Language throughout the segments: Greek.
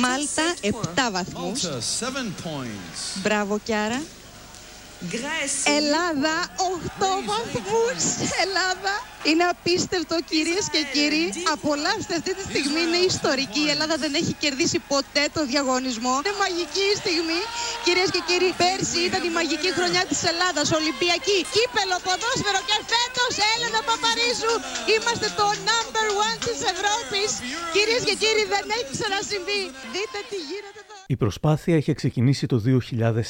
Μάλτα 7 βαθμούς. Μπράβο Κιάρα. Ελλάδα 8 βαθμούς. Ελλάδα είναι απίστευτο κυρίες και κύριοι. Απολαύστε αυτή τη στιγμή. Είναι ιστορική. Η Ελλάδα δεν έχει κερδίσει ποτέ το διαγωνισμό. Είναι μαγική η στιγμή. Κυρίες και κύριοι, πέρσι ήταν η μαγική χρονιά της Ελλάδας. Ολυμπιακή, κύπελο, ποδόσφαιρο και φέτος Έλενα Παπαρίζου. Είμαστε το number one της Ευρώπης. Κυρίες και κύριοι, δεν έχει ξανασυμβεί. Δείτε τι γίνεται εδώ. Η προσπάθεια είχε ξεκινήσει το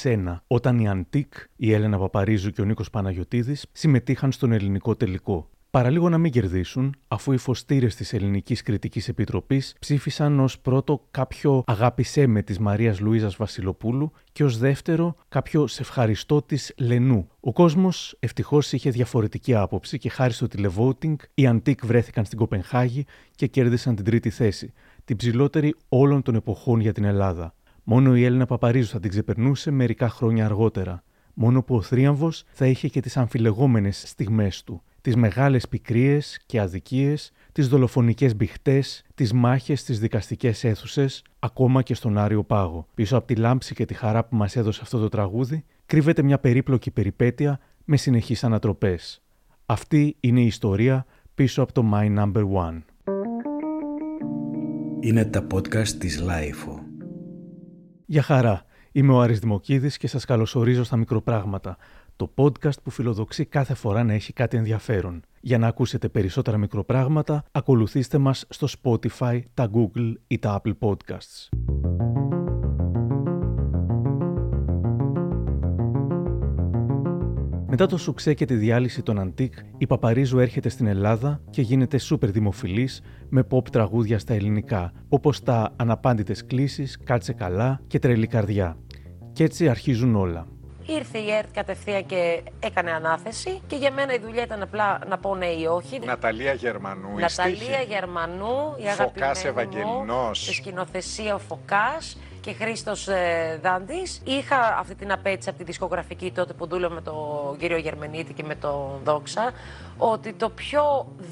2001, όταν η Αντίκ, η Έλενα Παπαρίζου και ο Νίκος Παναγιωτίδης συμμετείχαν στον ελληνικό τελικό. Παραλίγο να μην κερδίσουν, αφού οι φωστήρες της Ελληνικής Κριτικής Επιτροπής ψήφισαν ως πρώτο κάποιο Αγάπησέ με της Μαρίας Λουίζας Βασιλοπούλου και ως δεύτερο κάποιο Σε ευχαριστώ της Λενού. Ο κόσμος ευτυχώς είχε διαφορετική άποψη και χάρη στο τηλεβότινγκ οι Αντίκ βρέθηκαν στην Κοπενχάγη και κέρδισαν την τρίτη θέση, την ψηλότερη όλων των εποχών για την Ελλάδα. Μόνο η Έλληνα Παπαρίζου θα την ξεπερνούσε μερικά χρόνια αργότερα. Μόνο που ο θρίαμβος θα είχε και τις αμφιλεγόμενες στιγμές του. Τις μεγάλες πικρίες και αδικίες, τις δολοφονικές μπιχτές, τις μάχες στις δικαστικές αίθουσες, ακόμα και στον Άριο Πάγο. Πίσω από τη λάμψη και τη χαρά που μας έδωσε αυτό το τραγούδι, κρύβεται μια περίπλοκη περιπέτεια με συνεχείς ανατροπές. Αυτή είναι η ιστορία πίσω από το My Number One. Είναι τα podcast της Lifeo. Γεια χαρά. Είμαι ο Άρης Δημοκίδης και σας καλωσορίζω στα Μικροπράγματα, το podcast που φιλοδοξεί κάθε φορά να έχει κάτι ενδιαφέρον. Για να ακούσετε περισσότερα μικροπράγματα, ακολουθήστε μας στο Spotify, τα Google ή τα Apple Podcasts. Μετά το σουξέ και τη διάλυση των Αντίκ, η Παπαρίζου έρχεται στην Ελλάδα και γίνεται σούπερ δημοφιλής με pop τραγούδια στα ελληνικά, όπως τα «Αναπάντητες κλήσεις», «Κάτσε καλά» και «Τρελή καρδιά». Και έτσι αρχίζουν όλα. Ήρθε η ΕΡΤ κατευθείαν και έκανε ανάθεση και για μένα η δουλειά ήταν απλά να πω ναι ή όχι. Ναταλία Γερμανού, η Ναταλία στίχη. Γερμανού, η Φωκάς αγαπημένη μου, Ευαγγελινός. στη σκηνοθεσία ο Φωκάς και Χρήστος ε, Δάντης. Είχα αυτή την απέτηση από τη δισκογραφική τότε που δούλευα με τον κύριο Γερμενίτη και με τον Δόξα ότι το πιο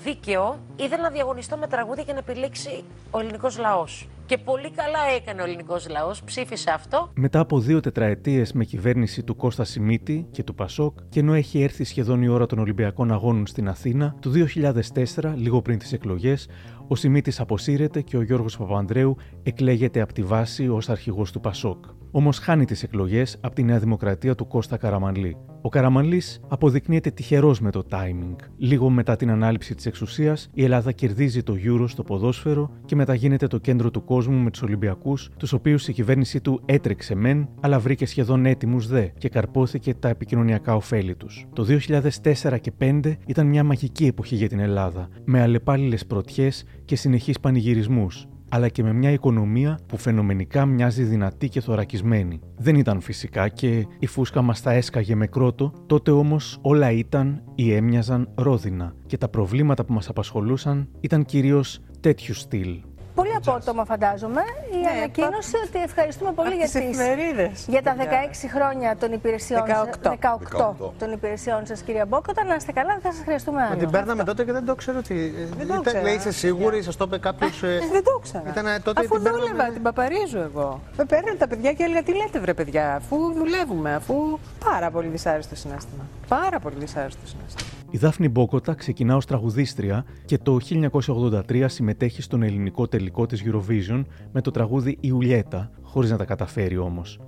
δίκαιο ήταν να διαγωνιστώ με τραγούδια και να επιλέξει ο ελληνικός λαός. Και πολύ καλά έκανε ο ελληνικός λαός, ψήφισε αυτό. Μετά από δύο τετραετίες με κυβέρνηση του Κώστα Σιμίτη και του Πασόκ, και ενώ έχει έρθει σχεδόν η ώρα των Ολυμπιακών Αγώνων στην Αθήνα, το 2004, λίγο πριν τις εκλογές, ο Σιμίτης αποσύρεται και ο Γιώργος Παπανδρέου εκλέγεται από τη βάση ως αρχηγός του Πασόκ. Όμως χάνει τις εκλογές από τη Νέα Δημοκρατία του Κώστα Καραμανλή. Ο Καραμανλή αποδεικνύεται τυχερός με το timing. Λίγο μετά την ανάληψη της εξουσίας, η Ελλάδα κερδίζει το Euro στο ποδόσφαιρο και μετά γίνεται το κέντρο του κόσμου με τους Ολυμπιακούς, τους οποίους η κυβέρνησή του έτρεξε μεν, αλλά βρήκε σχεδόν έτοιμους δε και καρπόθηκε τα επικοινωνιακά ωφέλη τους. Το 2004 και 2005 ήταν μια μαγική εποχή για την Ελλάδα, με αλλεπάλληλες πρωτιές και συνεχείς πανηγυρισμούς αλλά και με μια οικονομία που φαινομενικά μοιάζει δυνατή και θωρακισμένη. Δεν ήταν φυσικά και η φούσκα μας τα έσκαγε με κρότο, τότε όμως όλα ήταν ή έμοιαζαν ρόδινα και τα προβλήματα που μας απασχολούσαν ήταν κυρίως τέτοιου στυλ. Πολύ απότομα φαντάζομαι η Ναι, ανακοίνωση ότι ευχαριστούμε πολύ Από για, τις εφημερίδες. για τα 16 χρόνια των υπηρεσιών 18. 18 των υπηρεσιών σας κυρία Μπόκοτα. Να είστε καλά, δεν θα σας χρειαστούμε άλλο. Μα την παίρναμε τότε και δεν το ξέρω ότι. Δεν το Ήταν- ήξερα. λέει, είσαι σίγουρη, σας το είπε κάποιος. Δεν το ήξερα. Ήταν τότε αφού την παίρναμε- δούλευα, την παπαρίζω εγώ. Με παίρνουν τα παιδιά και έλεγα τι λέτε βρε παιδιά, αφού δουλεύουμε, αφού πάρα πολύ δυσάρεστο συνέστημα. Πάρα πολύ δυσάρεστο συνέστημα. Η Δάφνη Μπόκοτα ξεκινά ως τραγουδίστρια και το 1983 συμμετέχει στον ελληνικό τελικό της Eurovision με το τραγούδι «Ιουλιέτα», χωρίς να τα καταφέρει όμως.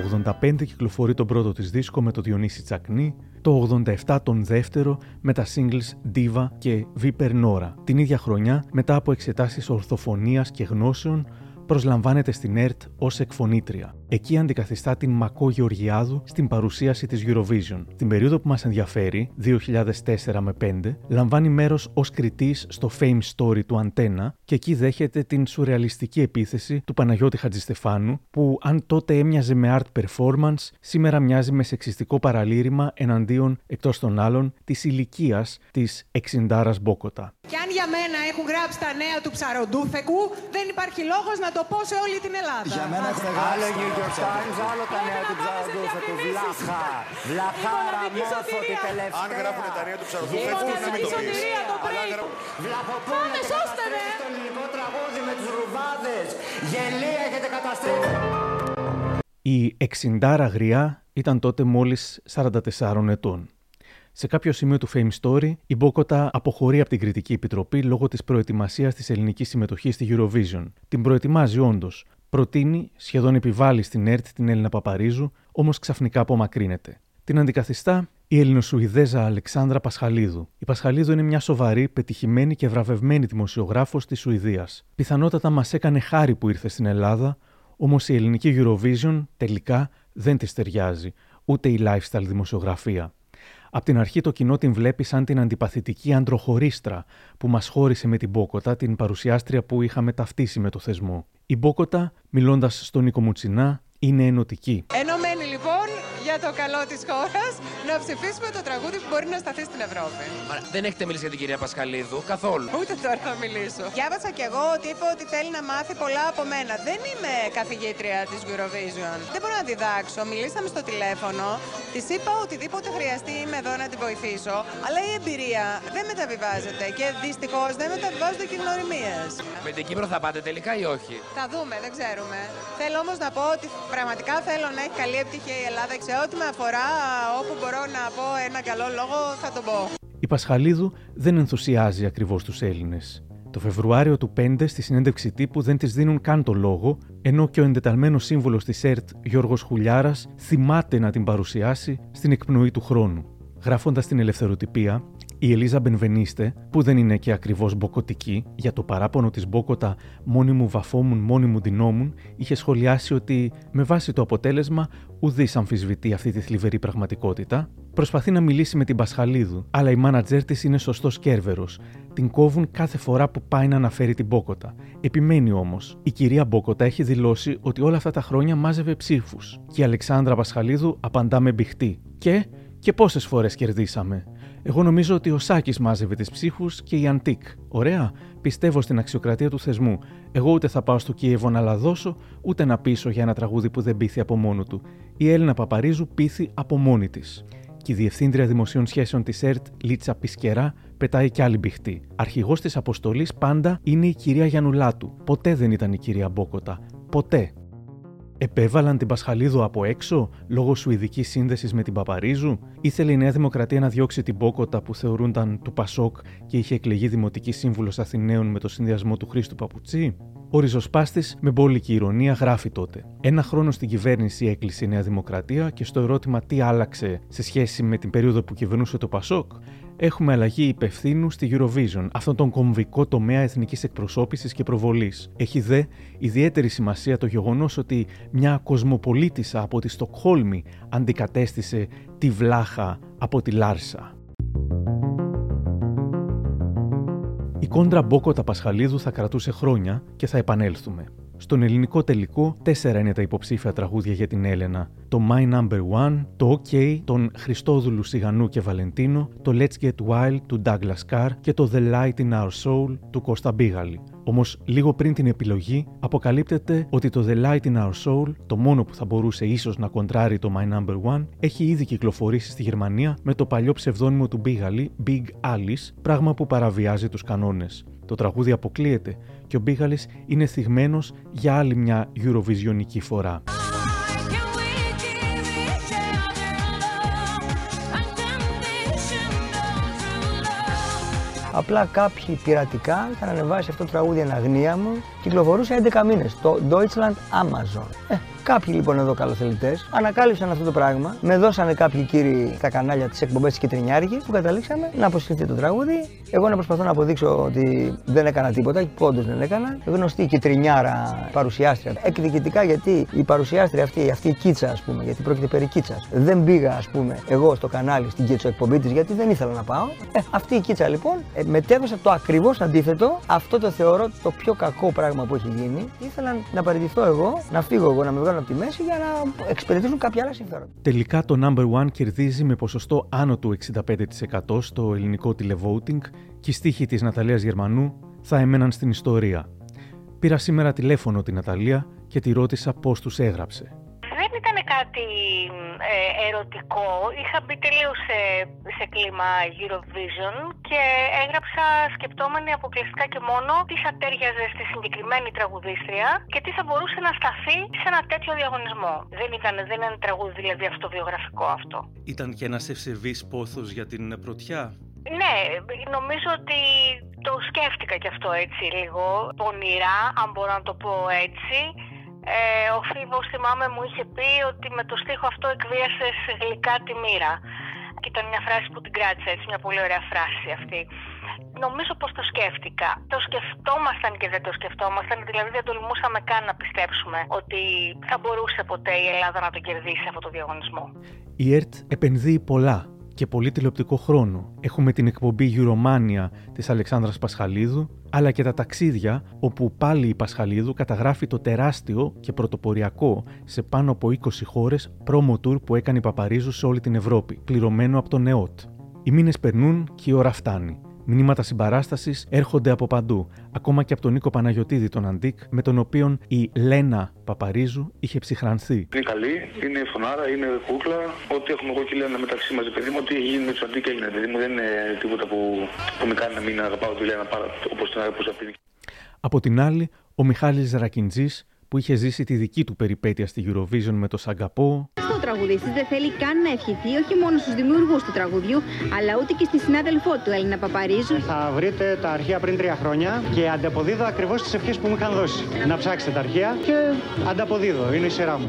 Το 85 κυκλοφορεί τον πρώτο της δίσκο με το Διονύση Τσακνή, το 87 τον δεύτερο με τα singles Diva και Viper Nora. Την ίδια χρονιά, μετά από εξετάσεις ορθοφωνίας και γνώσεων, προσλαμβάνεται στην ΕΡΤ ως εκφωνήτρια. Εκεί αντικαθιστά την Μακό Γεωργιάδου στην παρουσίαση της Eurovision. Την περίοδο που μας ενδιαφέρει, 2004 με 5, λαμβάνει μέρος ως κριτής στο Fame Story του Αντένα και εκεί δέχεται την σουρεαλιστική επίθεση του Παναγιώτη Χατζηστεφάνου, που αν τότε έμοιαζε με art performance, σήμερα μοιάζει με σεξιστικό παραλήρημα εναντίον, εκτός των άλλων, της ηλικίας της Εξιντάρας Μπόκοτα. Και αν για μένα έχουν γράψει τα νέα του ψαροντούφεκου, δεν υπάρχει λόγος να το πω σε όλη την Ελλάδα. Για μένα έχουν γράψει άλλο New York Times, άλλο τα νέα του ψαροντούφεκου. Βλάχα, βλαχάρα, μόφωτη τελευταία. Αν γράφουν τα νέα του ψαροντούφεκου, να μην το πεις. Βλαχοπούλε, καταστρέφει το ελληνικό τραγούδι με τους ρουβάδες. Γελία έχετε καταστρέψει. Η εξιντάρα γριά ήταν τότε μόλις 44 ετών. Σε κάποιο σημείο του Fame Story, η Μπόκοτα αποχωρεί από την κριτική επιτροπή λόγω της προετοιμασίας της ελληνικής συμμετοχής στη Eurovision. Την προετοιμάζει όντως. Προτείνει, σχεδόν επιβάλλει στην ΕΡΤ την Έλληνα Παπαρίζου, όμως ξαφνικά απομακρύνεται. Την αντικαθιστά η Ελληνοσουηδέζα Αλεξάνδρα Πασχαλίδου. Η Πασχαλίδου είναι μια σοβαρή, πετυχημένη και βραβευμένη δημοσιογράφος της Σουηδίας. Πιθανότατα μας έκανε χάρη που ήρθε στην Ελλάδα, όμως η ελληνική Eurovision τελικά δεν της ταιριάζει, ούτε η lifestyle δημοσιογραφία. Απ' την αρχή το κοινό την βλέπει σαν την αντιπαθητική αντροχωρίστρα που μας χώρισε με την Μπόκοτα, την παρουσιάστρια που είχαμε ταυτίσει με το θεσμό. Η Μπόκοτα, μιλώντας στον Νίκο Μουτσινά, είναι ενωτική. Ενωμένοι λοιπόν για το καλό της χώρας να ψηφίσουμε το τραγούδι που μπορεί να σταθεί στην Ευρώπη. Μα δεν έχετε μιλήσει για την κυρία Πασχαλίδου καθόλου. Ούτε τώρα θα μιλήσω. Διάβασα κι εγώ ότι είπε ότι θέλει να μάθει πολλά από μένα. Δεν είμαι καθηγήτρια της Eurovision. Δεν μπορώ να διδάξω. Μιλήσαμε στο τηλέφωνο. Της είπα οτιδήποτε χρειαστεί είμαι εδώ να τη βοηθήσω. Αλλά η εμπειρία δεν μεταβιβάζεται και δυστυχώς δεν μεταβιβάζονται και γνωριμίες. Με την Κύπρο θα πάτε τελικά ή όχι; Θα δούμε, δεν ξέρουμε. Θέλω όμως να πω ότι πραγματικά θέλω να έχει καλή επιτυχία η Ελλάδα. Σε ό,τι με αφορά, όπου μπορώ να πω ένα καλό λόγο, θα τον πω. Η Πασχαλίδου δεν ενθουσιάζει ακριβώς τους Έλληνες. Το Φεβρουάριο του 5, στη συνέντευξη τύπου, δεν της δίνουν καν το λόγο, ενώ και ο εντεταλμένος σύμβολο της ΕΡΤ, Γιώργος Χουλιάρας, θυμάται να την παρουσιάσει στην εκπνοή του χρόνου. Γράφοντας την ελευθεροτυπία, η Ελίζα Μπενβενίστε, που δεν είναι και ακριβώς μποκοτική, για το παράπονο της Μπόκοτα μόνοι μου βαφόμουν, μόνοι μου ντυνόμουν, είχε σχολιάσει ότι με βάση το αποτέλεσμα ουδής αμφισβητεί αυτή τη θλιβερή πραγματικότητα. Προσπαθεί να μιλήσει με την Πασχαλίδου, αλλά η μάνατζέρ της είναι σωστός κέρβερος. Την κόβουν κάθε φορά που πάει να αναφέρει την Μπόκοτα. Επιμένει όμως. Η κυρία Μπόκοτα έχει δηλώσει ότι όλα αυτά τα χρόνια μάζευε ψήφους. Και η Αλεξάνδρα Πασχαλίδου απαντά με μπιχτή. Και, και πόσες φορές κερδίσαμε. Εγώ νομίζω ότι ο Σάκης μάζευε τις ψήφου και η Αντίκ. Ωραία. Πιστεύω στην αξιοκρατία του θεσμού. Εγώ ούτε θα πάω στο Κίεβο να λαδώσω, ούτε να πείσω για ένα τραγούδι που δεν πείθει από μόνο του. Η Έλληνα Παπαρίζου πείθει από μόνη της. Και η Διευθύντρια Δημοσίων Σχέσεων της ΕΡΤ, Λίτσα Πισκερά, πετάει κι άλλη μπιχτή. Αρχηγός της αποστολής πάντα είναι η κυρία Γιανουλάτου. Ποτέ δεν ήταν η κυρία Μπόκοτα. Ποτέ. Επέβαλαν την Πασχαλίδου από έξω λόγω σουηδικής σύνδεσης με την Παπαρίζου; Ήθελε η Νέα Δημοκρατία να διώξει την Μπόκοτα που θεωρούνταν του Πασόκ και είχε εκλεγεί δημοτική σύμβουλος Αθηναίων με το συνδυασμό του Χρήστου Παπουτσί; Ο ριζοσπάστης με μπόλικη ηρωνία γράφει τότε. Ένα χρόνο στην κυβέρνηση έκλεισε η Νέα Δημοκρατία και στο ερώτημα τι άλλαξε σε σχέση με την περίοδο που κυβερνούσε το Πασόκ, έχουμε αλλαγή υπευθύνου στη Eurovision, αυτόν τον κομβικό τομέα εθνικής εκπροσώπησης και προβολής. Έχει δε ιδιαίτερη σημασία το γεγονός ότι μια κοσμοπολίτησα από τη Στοκχόλμη αντικατέστησε τη βλάχα από τη Λάρσα. Η κόντρα Μπόκοτα Πασχαλίδου θα κρατούσε χρόνια και θα επανέλθουμε. Στον ελληνικό τελικό, τέσσερα είναι τα υποψήφια τραγούδια για την Έλενα. Το My Number One, το OK των Χριστόδουλου Σιγανού και Βαλεντίνο, το Let's Get Wild του Douglas Carr και το The Light in Our Soul του Κώστα Μπίγαλη. Όμως, λίγο πριν την επιλογή, αποκαλύπτεται ότι το The Light in Our Soul, το μόνο που θα μπορούσε ίσως να κοντράρει το My Number One, έχει ήδη κυκλοφορήσει στη Γερμανία με το παλιό ψευδόνυμο του Μπίγαλη, Big Alice, πράγμα που παραβιάζει τους κανόνες. Το τραγούδι αποκλείεται και ο Μπίγαλης είναι θυγμένος για άλλη μια Eurovisionική φορά. Απλά κάποιοι πειρατικά είχαν ανεβάσει αυτό το τραγούδι εν αγνία μου. Κυκλοφορούσε 11 μήνες. Το Deutschland Amazon. Ε, Κάποιοι λοιπόν εδώ καλοθελητές ανακάλυψαν αυτό το πράγμα, με δώσανε κάποιοι κύριοι στα κανάλια της εκπομπές τη Κιτρινιάρχη που καταλήξαμε να αποσυρθεί το τραγούδι. Εγώ να προσπαθώ να αποδείξω ότι δεν έκανα τίποτα, που όντως δεν έκανα. Γνωστή Κιτρινιάρα παρουσιάστρια. Εκδικητικά γιατί η παρουσιάστρια αυτή, αυτή η κίτσα ας πούμε, γιατί πρόκειται περί κίτσας. Δεν πήγα ας πούμε εγώ στο κανάλι στην κίτσο εκπομπή της γιατί δεν ήθελα να πάω. Ε, αυτή η κίτσα λοιπόν ε, μετέδωσε το ακριβώς αντίθετο. Αυτό το θεωρώ το πιο κακό πράγμα που έχει γίνει. Ήθελα να παραιτηθώ εγώ, να φύγω εγώ, να με βγάλω από τη μέση για να εξυπηρετήσουν κάποια άλλα συμφέροντα. Τελικά το number one κερδίζει με ποσοστό άνω του 65% στο ελληνικό τηλεβόουτινγκ και οι στίχοι της Ναταλίας Γερμανού θα έμεναν στην ιστορία. Πήρα σήμερα τηλέφωνο την Ναταλία και τη ρώτησα πώς τους έγραψε. Δεν ήταν κάτι ε, ερωτικό. Είχα μπει τελείως σε, σε κλίμα Eurovision και έγραψα σκεπτόμενη αποκλειστικά και μόνο τι θα τέριαζε στη συγκεκριμένη τραγουδίστρια και τι θα μπορούσε να σταθεί σε ένα τέτοιο διαγωνισμό. Δεν ήταν, δεν είναι τραγούδι δηλαδή αυτοβιογραφικό αυτό. Ήταν και ένας ευσεβής πόθος για την πρωτιά; Ναι, νομίζω ότι το σκέφτηκα κι αυτό έτσι λίγο πονηρά, αν μπορώ να το πω έτσι. Ε, ο Φίβος θυμάμαι μου είχε πει ότι με το στίχο αυτό εκβίασες γλυκά τη μοίρα. Και ήταν μια φράση που την κράτησα έτσι, μια πολύ ωραία φράση αυτή. Νομίζω πως το σκέφτηκα. Το σκεφτόμασταν και δεν το σκεφτόμασταν, δηλαδή δεν τολμούσαμε καν να πιστέψουμε ότι θα μπορούσε ποτέ η Ελλάδα να τον κερδίσει αυτό το διαγωνισμό. Η ΕΡΤ επενδύει πολλά και πολύ τηλεοπτικό χρόνο. Έχουμε την εκπομπή Euromania της Αλεξάνδρας Πασχαλίδου, αλλά και τα ταξίδια, όπου πάλι η Πασχαλίδου καταγράφει το τεράστιο και πρωτοποριακό σε πάνω από 20 χώρες promo tour που έκανε η Παπαρίζου σε όλη την Ευρώπη, πληρωμένο από τον ΕΟΤ. Οι μήνες περνούν και η ώρα φτάνει. Μηνύματα συμπαράστασης έρχονται από παντού, ακόμα και από τον Νίκο Παναγιοτήδη, τον Αντίκ, με τον οποίο η Λένα Παπαρίζου είχε ψυχρανθεί. Είναι καλή, είναι φωνάρα, είναι κούκλα. Ό,τι έχουμε εγώ και η Λένα μεταξύ μας, παιδί μου, ό,τι έχει γίνει με τους Αντίκ έγινε. Παιδί μου, δεν είναι τίποτα που, που με κάνει να μην αγαπάω τη Λένα όπως την αγαπούσα αυτή. Από την άλλη, ο Μιχάλης Ρακιντζής που είχε ζήσει τη δική του περιπέτεια στη Eurovision με το Σαγκαπό. Ο τραγουδιστής δεν θέλει καν να ευχηθεί όχι μόνο στους δημιουργούς του τραγουδιού, αλλά ούτε και στη συνάδελφό του Έλληνα Παπαρίζου. Θα βρείτε τα αρχεία πριν τρία χρόνια και ανταποδίδω ακριβώς τις ευχές που μου είχαν δώσει. Να ψάξετε τα αρχεία και ανταποδίδω. Είναι η σειρά μου.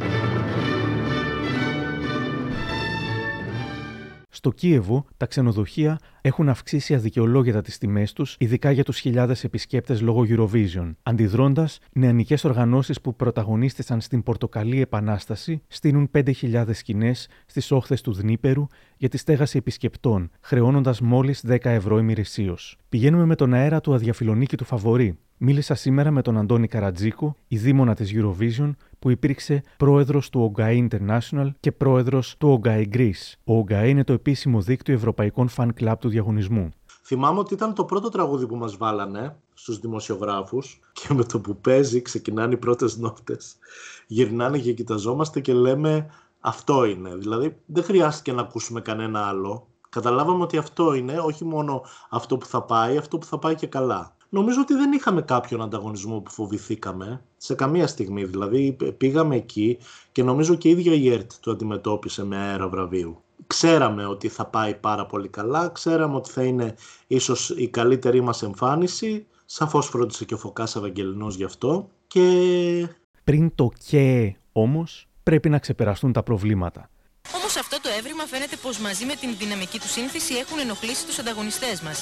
Στο Κίεβο, τα ξενοδοχεία έχουν αυξήσει αδικαιολόγητα τις τιμές τους, ειδικά για τους χιλιάδες επισκέπτες λόγω Eurovision. Αντιδρώντας, νεανικές οργανώσεις που πρωταγωνίστησαν στην Πορτοκαλή Επανάσταση στείλουν 5.000 σκηνές στις όχθες του Δνήπερου για τη στέγαση επισκεπτών, χρεώνοντας μόλις 10 ευρώ ημερησίως. Πηγαίνουμε με τον αέρα του αδιαφιλονίκη του Φαβορή. Μίλησα σήμερα με τον Αντώνη Καρατζίκο, η δήμονα της Eurovision, που υπήρξε πρόεδρος του ΟΓΑΗ International και πρόεδρος του ΟΓΑΗ Greece. Ο ΟΓΑΗ είναι το επίσημο δίκτυο ευρωπαϊκών fan club του διαγωνισμού. Θυμάμαι ότι ήταν το πρώτο τραγούδι που μας βάλανε στους δημοσιογράφους και με το που παίζει ξεκινάνε οι πρώτες νότες. Γυρνάνε και κοιταζόμαστε και λέμε αυτό είναι. Δηλαδή δεν χρειάστηκε να ακούσουμε κανένα άλλο. Καταλάβαμε ότι αυτό είναι, όχι μόνο αυτό που θα πάει, αυτό που θα πάει και καλά. Νομίζω ότι δεν είχαμε κάποιον ανταγωνισμό που φοβηθήκαμε σε καμία στιγμή. Δηλαδή πήγαμε εκεί και νομίζω και η ίδια η ΕΡΤ το αντιμετώπισε με αέρα βραβείου. Ξέραμε ότι θα πάει πάρα πολύ καλά, ξέραμε ότι θα είναι ίσως η καλύτερη μας εμφάνιση. Σαφώς φρόντισε και ο Φωκάς Ευαγγελινός γι' αυτό. Και... Πριν το και όμως πρέπει να ξεπεραστούν τα προβλήματα. Όμω αυτό το έβριμα φαίνεται πως μαζί με την δυναμική του σύνθεση έχουν ενοχλήσει τους ανταγωνιστές μας.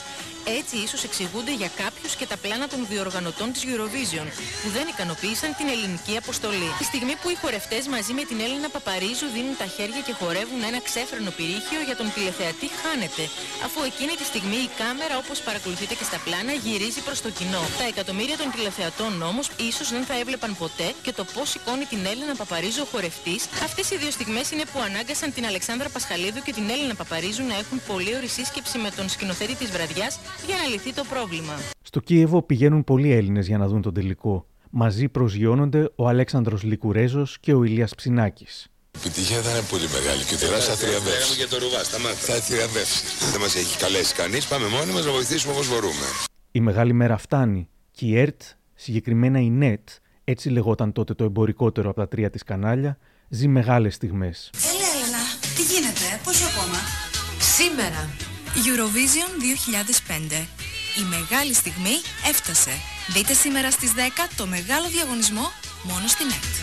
Έτσι, ίσως εξηγούνται για κάποιους και τα πλάνα των διοργανωτών της Eurovision, που δεν ικανοποίησαν την ελληνική αποστολή. Τη στιγμή που οι χορευτές μαζί με την Έλληνα Παπαρίζου δίνουν τα χέρια και χορεύουν ένα ξέφρενο πυρίχιο για τον τηλεθεατή χάνεται, αφού εκείνη τη στιγμή η κάμερα, όπως παρακολουθείτε και στα πλάνα, γυρίζει προς το κοινό. Τα εκατομμύρια των τηλεθεατών όμως ίσως δεν θα έβλεπαν ποτέ και το πώς σηκώνει την Έλληνα Παπαρίζου ο χορευτής. Αυτές οι δύο στιγμές είναι που ανάγκασαν την Αλεξάνδρα Πασχαλίδου και την Έλληνα Παπαρίζου να έχουν πολύ ωρη σύσκεψη με τον σκηνοθέτη της βραδιάς για να λυθεί το πρόβλημα. Στο Κίεβο πηγαίνουν πολλοί Έλληνες για να δουν τον τελικό. Μαζί προσγειώνονται ο Αλέξανδρος Λικουρέζος και ο Ηλίας Ψινάκης. Η επιτυχία θα είναι πολύ μεγάλη και τώρα θα θριαμβεύσει. για το ρουβά, σταμάτα. Θα θριαμβεύσει. Δεν μας έχει καλέσει κανείς. Πάμε μόνοι μας να βοηθήσουμε όπως μπορούμε. Η μεγάλη μέρα φτάνει και η ΕΡΤ, συγκεκριμένα η ΝΕΤ, έτσι λεγόταν τότε το εμπορικότερο από τα τρία της κανάλια, ζει μεγάλες στιγμές. Έλα, Έλενα, τι γίνεται, πόσο ακόμα; Σήμερα, Eurovision 2005. Η μεγάλη στιγμή έφτασε. Δείτε σήμερα στις 10 το μεγάλο διαγωνισμό μόνο στην ΕΤ.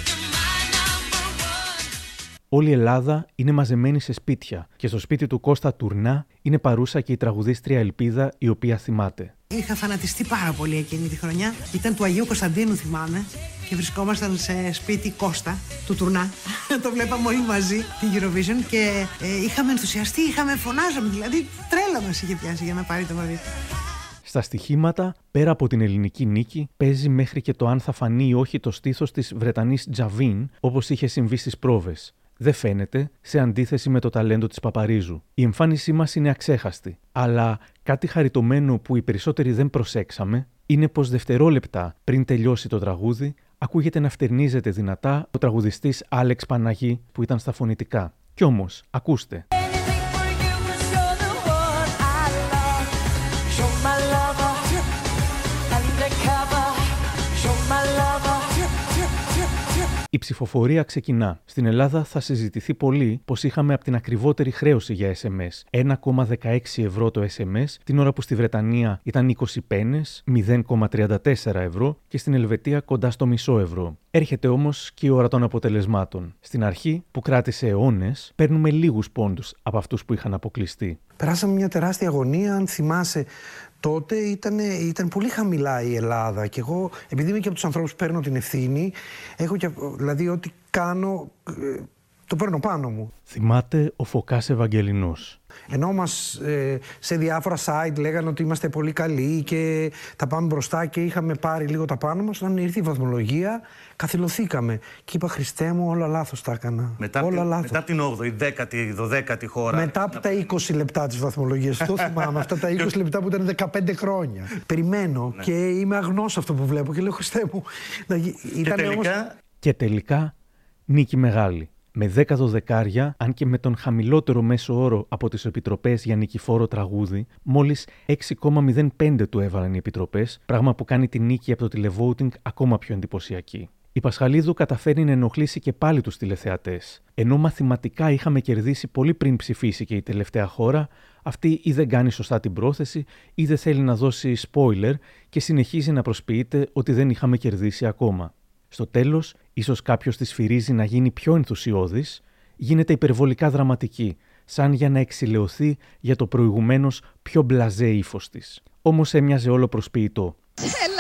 όλη η Ελλάδα είναι μαζεμένη σε σπίτια και στο σπίτι του Κώστα Τουρνά είναι παρούσα και η τραγουδίστρια Ελπίδα η οποία θυμάται. Είχα φανατιστεί πάρα πολύ εκείνη τη χρονιά. Ήταν του Αγίου Κωνσταντίνου, θυμάμαι. Και βρισκόμασταν σε σπίτι Κώστα, του Τουρνά. το βλέπαμε όλοι μαζί, την Eurovision. Και ε, είχαμε ενθουσιαστεί, είχαμε φωνάζαμε. Δηλαδή, τρέλα μας είχε πιάσει για να πάρει το βαδί. Στα στοιχήματα, πέρα από την ελληνική νίκη, παίζει μέχρι και το αν θα φανεί ή όχι το στήθος της Βρετανής Τζαβίν, όπως είχε συμβεί στις πρόβες. Δεν φαίνεται, σε αντίθεση με το ταλέντο της Παπαρίζου. Η εμφάνισή μας είναι αξέχαστη. Αλλά κάτι χαριτωμένο που οι περισσότεροι δεν προσέξαμε είναι πως δευτερόλεπτα πριν τελειώσει το τραγούδι, ακούγεται να φτερνίζεται δυνατά ο τραγουδιστής Άλεξ Παναγή που ήταν στα φωνητικά. Κι όμως, ακούστε. Η ψηφοφορία ξεκινά. Στην Ελλάδα θα συζητηθεί πολύ πως είχαμε από την ακριβότερη χρέωση για SMS. 1,16 ευρώ το SMS, την ώρα που στη Βρετανία ήταν 20 πένες, 0,34 ευρώ και στην Ελβετία κοντά στο μισό ευρώ. Έρχεται όμως και η ώρα των αποτελεσμάτων. Στην αρχή, που κράτησε αιώνες, παίρνουμε λίγους πόντους από αυτούς που είχαν αποκλειστεί. Περάσαμε μια τεράστια αγωνία, αν θυμάσαι. Τότε ήταν, ήταν πολύ χαμηλά η Ελλάδα και εγώ, επειδή είμαι και από τους ανθρώπους που παίρνω την ευθύνη, έχω και, δηλαδή ό,τι κάνω, ε, το παίρνω πάνω μου. Θυμάται ο Φωκάς Ευαγγελινός. Ενώ μας ε, σε διάφορα site λέγανε ότι είμαστε πολύ καλοί και θα πάμε μπροστά και είχαμε πάρει λίγο τα πάνω μας, όταν ήρθε η βαθμολογία καθυλωθήκαμε. Και είπα Χριστέ μου όλα λάθος τα έκανα. Μετά, όλα την, λάθος. μετά την 8η, 10η, 12η χώρα. Μετά από τα 20 λεπτά της βαθμολογίας, το θυμάμαι, αυτά τα 20 λεπτά που ήταν 15 χρόνια. Περιμένω Ναι. και είμαι αγνός σε αυτό που βλέπω και λέω Χριστέ μου. να γι- Ήταν όμως... Και τελικά, νίκη μεγάλη. Με 10 δωδεκάρια, αν και με τον χαμηλότερο μέσο όρο από τις επιτροπές για νικηφόρο τραγούδι, μόλις 6,05 του έβαλαν οι επιτροπές, πράγμα που κάνει τη νίκη από το τηλεβόουτινγκ ακόμα πιο εντυπωσιακή. Η Πασχαλίδου καταφέρει να ενοχλήσει και πάλι τους τηλεθεατές. Ενώ μαθηματικά είχαμε κερδίσει πολύ πριν ψηφίσει και η τελευταία χώρα, αυτή ή δεν κάνει σωστά την πρόθεση ή δεν θέλει να δώσει spoiler και συνεχίζει να προσποιείται ότι δεν είχαμε κερδίσει ακόμα. Στο τέλος, ίσως κάποιος της σφυρίζει να γίνει πιο ενθουσιώδης, γίνεται υπερβολικά δραματική, σαν για να εξηλαιωθεί για το προηγουμένως πιο μπλαζέ ύφος της. Όμως έμοιαζε όλο προσποιητό. Ελλάδα, φέτος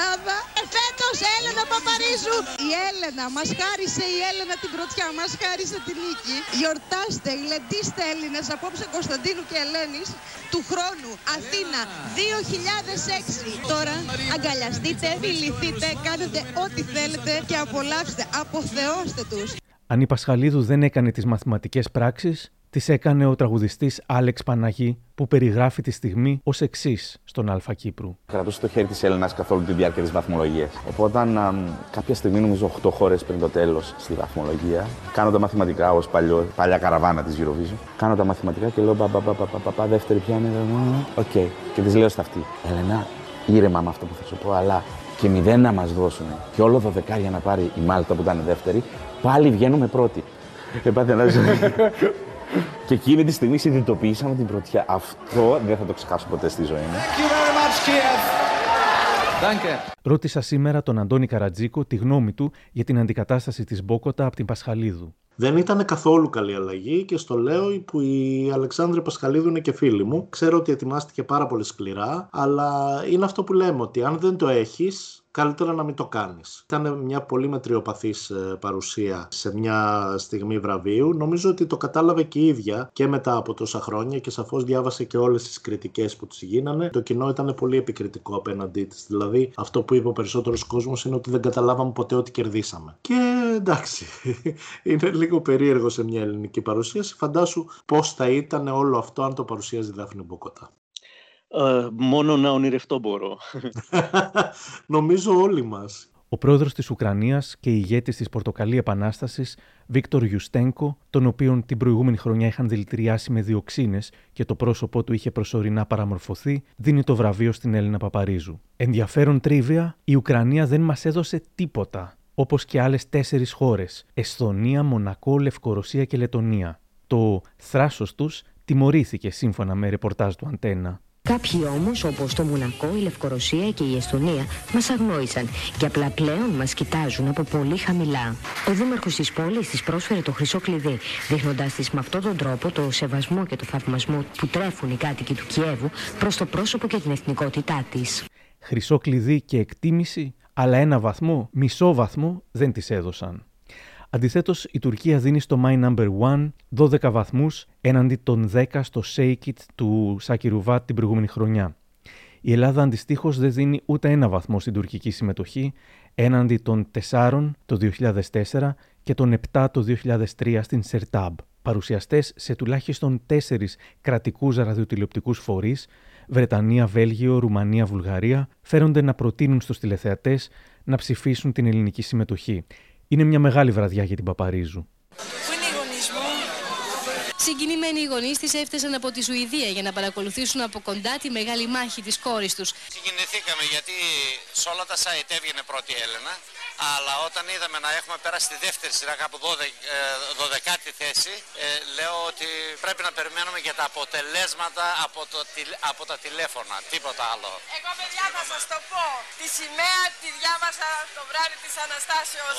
Έλενα Παπαρίζου. Η Έλενα, μας χάρισε η Έλενα την πρωτιά, μας χάρισε τη νίκη. Γιορτάστε, γλεντήστε Έλληνες, απόψε Κωνσταντίνου και Ελένης, του χρόνου, Αθήνα, 2006. Τώρα αγκαλιαστείτε, φιληθείτε, κάνετε ό,τι θέλετε και απολαύστε, αποθεώστε τους. Αν η Πασχαλίδου δεν έκανε τις μαθηματικές πράξεις, τις έκανε ο τραγουδιστής Άλεξ Παναγή, που περιγράφει τη στιγμή ως εξής στον Αλφα Κύπρου. Κρατούσε το χέρι της Έλληνας καθ' όλη τη διάρκεια της βαθμολογίας. Οπότε, α, κάποια στιγμή, νομίζω 8 χώρες πριν το τέλος στη βαθμολογία, κάνω τα μαθηματικά ως παλιά καραβάνα της Eurovision. Κάνω τα μαθηματικά και λέω πα, πα, πα, πα, πα, πα, πα, δεύτερη πια είναι. Οκ. Και της λέω στο αυτί. Έλενα, ήρεμα με αυτό που θα σου πω, αλλά και μηδέν να μας δώσουν και όλο δωδεκάρια να πάρει η Μάλτα που ήταν δεύτερη, πάλι βγαίνουμε πρώτοι. Έπαθε ένα Και εκείνη τη στιγμή συνειδητοποιήσαμε την πρωτιά. Αυτό δεν θα το ξεχάσω ποτέ στη ζωή μου. Ρώτησα σήμερα τον Αντώνη Καρατζίκο τη γνώμη του για την αντικατάσταση της Μπόκοτα από την Πασχαλίδου. Δεν ήταν καθόλου καλή αλλαγή και στο λέω που η Αλεξάνδρεια Πασχαλίδου είναι και φίλη μου. Ξέρω ότι ετοιμάστηκε πάρα πολύ σκληρά, αλλά είναι αυτό που λέμε ότι αν δεν το έχεις, καλύτερα να μην το κάνεις. Ήταν μια πολύ μετριοπαθής ε, παρουσία σε μια στιγμή βραβείου. Νομίζω ότι το κατάλαβε και η ίδια και μετά από τόσα χρόνια και σαφώς διάβασε και όλες τις κριτικές που της γίνανε. Το κοινό ήταν πολύ επικριτικό απέναντί της. Δηλαδή αυτό που είπε ο περισσότερος κόσμος είναι ότι δεν καταλάβαμε ποτέ ότι κερδίσαμε. Και εντάξει, είναι λίγο περίεργο σε μια ελληνική παρουσίαση. Φαντάσου πώς θα ήταν όλο αυτό αν το παρουσίαζε η Δάφνη Μποκοτά. Ε, μόνο να ονειρευτώ μπορώ. Νομίζω όλοι μας. Ο πρόεδρος της Ουκρανίας και ηγέτης της Πορτοκαλί Επανάστασης, Βίκτορ Γιουστένκο, τον οποίον την προηγούμενη χρονιά είχαν δηλητηριάσει με διοξίνες και το πρόσωπό του είχε προσωρινά παραμορφωθεί, δίνει το βραβείο στην Έλληνα Παπαρίζου. Ενδιαφέρον τρίβια, η Ουκρανία δεν μας έδωσε τίποτα, όπως και άλλες τέσσερις χώρες, Εσθονία, Μονακό, Λευκορωσία και Λετωνία. Το θράσος τους τιμωρήθηκε σύμφωνα με ρεπορτάζ του Αντένα. Κάποιοι όμως, όπως το Μουνακό, η Λευκορωσία και η Εστονία, μας αγνόησαν και απλά πλέον μας κοιτάζουν από πολύ χαμηλά. Ο δήμαρχος της πόλης της πρόσφερε το χρυσό κλειδί, δείχνοντάς της με αυτόν τον τρόπο το σεβασμό και το θαυμασμό που τρέφουν οι κάτοικοι του Κιέβου προς το πρόσωπο και την εθνικότητά της. Χρυσό κλειδί και εκτίμηση, αλλά ένα βαθμό, μισό βαθμό δεν τις έδωσαν. Αντιθέτως, η Τουρκία δίνει στο My Number 1 12 βαθμούς έναντι των 10 στο Shake It του Σάκη Ρουβάτ την προηγούμενη χρονιά. Η Ελλάδα αντιστοίχως δεν δίνει ούτε ένα βαθμό στην τουρκική συμμετοχή έναντι των 4 το 2004 και των 7 το 2003 στην Σερτάμπ. Παρουσιαστές σε τουλάχιστον 4 κρατικούς ραδιοτηλεοπτικούς φορείς, Βρετανία, Βέλγιο, Ρουμανία, Βουλγαρία, φέρονται να προτείνουν στους τηλεθεατές να ψηφίσουν την ελληνική συμμετοχή. Είναι μια μεγάλη βραδιά για την Παπαρίζου. Πού είναι οι γονείς μου; Συγκινημένοι οι γονείς της έφτασαν από τη Σουηδία για να παρακολουθήσουν από κοντά τη μεγάλη μάχη της κόρης τους. Συγκινηθήκαμε γιατί σε όλα τα site έβγαινε πρώτη Έλενα, αλλά όταν είδαμε να έχουμε πέρασει τη δεύτερη σειρά κάπου 12η θέση, ε, λέω ότι πρέπει να περιμένουμε για τα αποτελέσματα από, το, από τα τηλέφωνα, τίποτα άλλο. Εγώ παιδιά θα σας το πω, τη σημαία τη διάβασα το βράδυ της Αναστάσεως.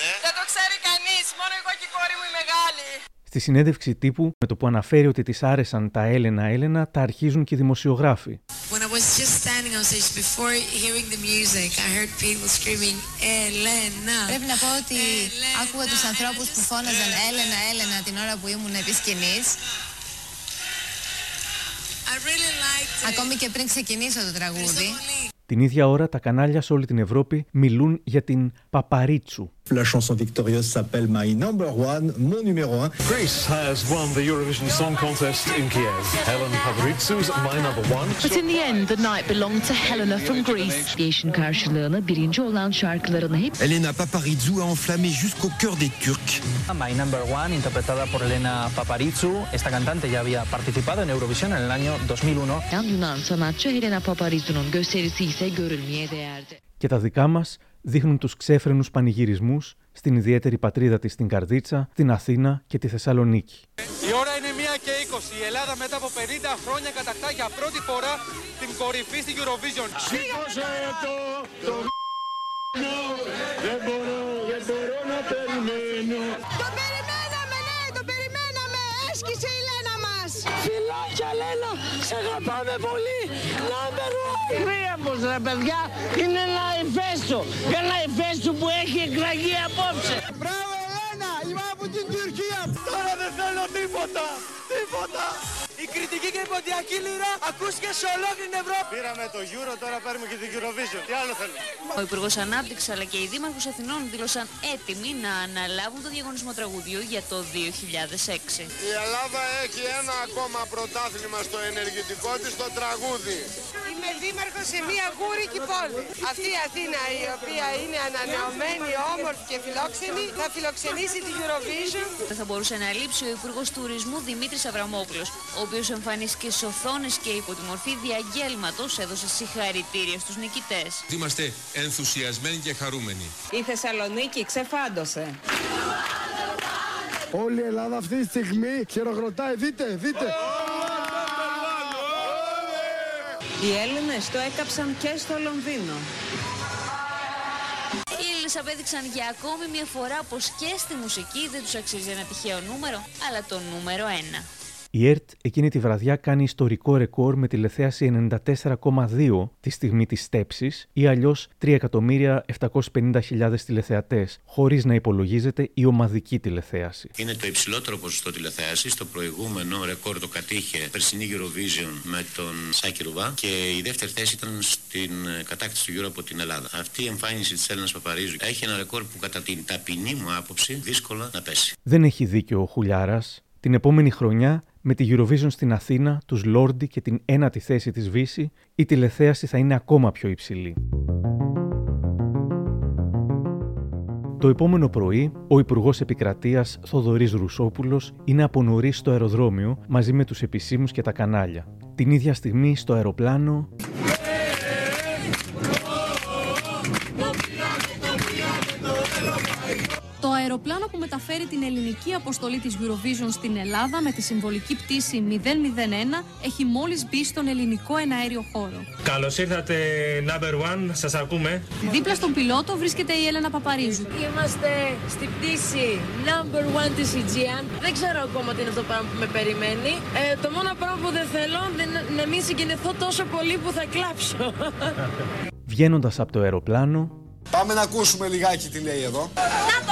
ναι. Δεν το ξέρει κανείς, μόνο εγώ και η κόρη μου η μεγάλη. Στη συνέντευξη τύπου, με το που αναφέρει ότι της άρεσαν τα Έλενα Έλενα, τα αρχίζουν και οι δημοσιογράφοι. When I was just standing on stage before hearing the music, I heard people screaming Έλενα. Πρέπει να πω ότι άκουγα τους ανθρώπους που φώναζαν Έλενα, Έλενα την ώρα που ήμουν επί σκηνής. I really liked it. Ακόμη και πριν ξεκινήσω το τραγούδι. Την ίδια ώρα τα κανάλια σε όλη την Ευρώπη μιλούν για την Παπαρίτσου. La chanson victorieuse s'appelle My Number One, mon numéro un. Greece has won the Eurovision Song Contest in Kiev. Helen Paparizou's My Number One. But in the end, the night belonged to Helena from Greece. Yeşil karşılığını birinci olan şarkılarını hep... Elena Paparizou a enflammé jusqu'au cœur des Turcs. My Number One, interpretada por Elena Paparizou. Esta cantante ya había participado en Eurovisión en el año 2001. Yan Yunan sanatçı Helena Paparizou'nun gösterisi ise görülmeye değerdi. Και τα δικά μας δείχνουν τους ξέφρενους πανηγυρισμούς στην ιδιαίτερη πατρίδα της στην Καρδίτσα, την Αθήνα και τη Θεσσαλονίκη. Η ώρα είναι 1 και 20. Η Ελλάδα μετά από 50 χρόνια κατακτά για πρώτη φορά την κορυφή στην Eurovision. Σήκωσε το, το δεν μπορώ, δεν μπορώ να περιμένω. Το περιμέναμε, ναι, το περιμέναμε. Έσκησε η Λένα μας. Φιλάκια Λένα, σε αγαπάμε πολύ. Number one. Κρύαμος ρε παιδιά, είναι ένα υφέστο. Ένα υφέστο που έχει εκραγεί απόψε. Μπράβο Ελένα, είμαι από την Τουρκία. Τώρα δεν θέλω τίποτα, τίποτα. Η κριτική και η ποντιακή λύρα ακούστηκε σε ολόκληρη την Ευρώπη. Πήραμε το Euro, τώρα παίρνουμε και την Eurovision. Τι άλλο θέλουμε; Ο Υπουργός Ανάπτυξης αλλά και οι Δήμαρχο Αθηνών δήλωσαν έτοιμοι να αναλάβουν το διαγωνισμό τραγουδιού για το 2006. Η Ελλάδα έχει ένα ακόμα πρωτάθλημα στο ενεργητικό της, το τραγούδι. Είμαι δήμαρχος σε μια γούρικη πόλη. Αυτή η Αθήνα η οποία είναι ανανεωμένη, όμορφη και φιλόξενη θα φιλοξενήσει την Eurovision. Δεν θα μπορούσε να λείψει ο Υπουργός Τουρισμού Δημήτρης Αβραμόπουλος, ο οποίο εμφανίστηκε σε οθόνε και υπό τη μορφή διαγγέλματος έδωσε συγχαρητήρια στους νικητές. Είμαστε ενθουσιασμένοι και χαρούμενοι. Η Θεσσαλονίκη ξεφάντωσε. Όλη η Ελλάδα αυτή τη στιγμή χειροκροτάει. Δείτε, δείτε. Οι Έλληνες το έκαψαν και στο Λονδίνο. Οι Έλληνες απέδειξαν για ακόμη μια φορά πως και στη μουσική δεν τους αξίζει ένα τυχαίο νούμερο, αλλά το νούμερο ένα. Η ΕΡΤ εκείνη τη βραδιά κάνει ιστορικό ρεκόρ με τηλεθέαση 94,2 τη στιγμή της στέψης ή αλλιώς 3.750.000 τηλεθεατές, χωρίς να υπολογίζεται η ομαδική τηλεθέαση. Είναι το υψηλότερο ποσοστό τηλεθέασης. Το προηγούμενο ρεκόρ το κατήχε περσινή Eurovision με τον Σάκη Ρουβά και η δεύτερη θέση ήταν στην κατάκτηση του Euro από την Ελλάδα. Αυτή η εμφάνιση της Έλληνας Παπαρίζου έχει ένα ρεκόρ που κατά την ταπεινή μου άποψη δύσκολα να πέσει. Δεν έχει δίκιο ο Χουλιάρας. Την επόμενη χρονιά, με τη Eurovision στην Αθήνα, τους Λόρντι και την ένατη θέση της Βύση, η τηλεθέαση θα είναι ακόμα πιο υψηλή. Το επόμενο πρωί, ο Υπουργός Επικρατείας Θοδωρής Ρουσόπουλος είναι από νωρίς στο αεροδρόμιο μαζί με τους επισήμους και τα κανάλια. Την ίδια στιγμή στο αεροπλάνο. Αεροπλάνο που μεταφέρει την ελληνική αποστολή της Eurovision στην Ελλάδα με τη συμβολική πτήση 001 έχει μόλις μπει στον ελληνικό εναέριο χώρο. Καλώς ήρθατε number one, σας ακούμε. Δίπλα στον πιλότο βρίσκεται η Έλενα Παπαρίζου. Είμαστε στην πτήση number one της Aegean. Δεν ξέρω ακόμα τι είναι αυτό το πράγμα που με περιμένει. Ε, το μόνο πράγμα που δεν θέλω είναι να μην συγκινηθώ τόσο πολύ που θα κλάψω. Βγαίνοντας από το αεροπλάνο, Πάμε να ακούσουμε λιγάκι τι λέει εδώ. Να το! Να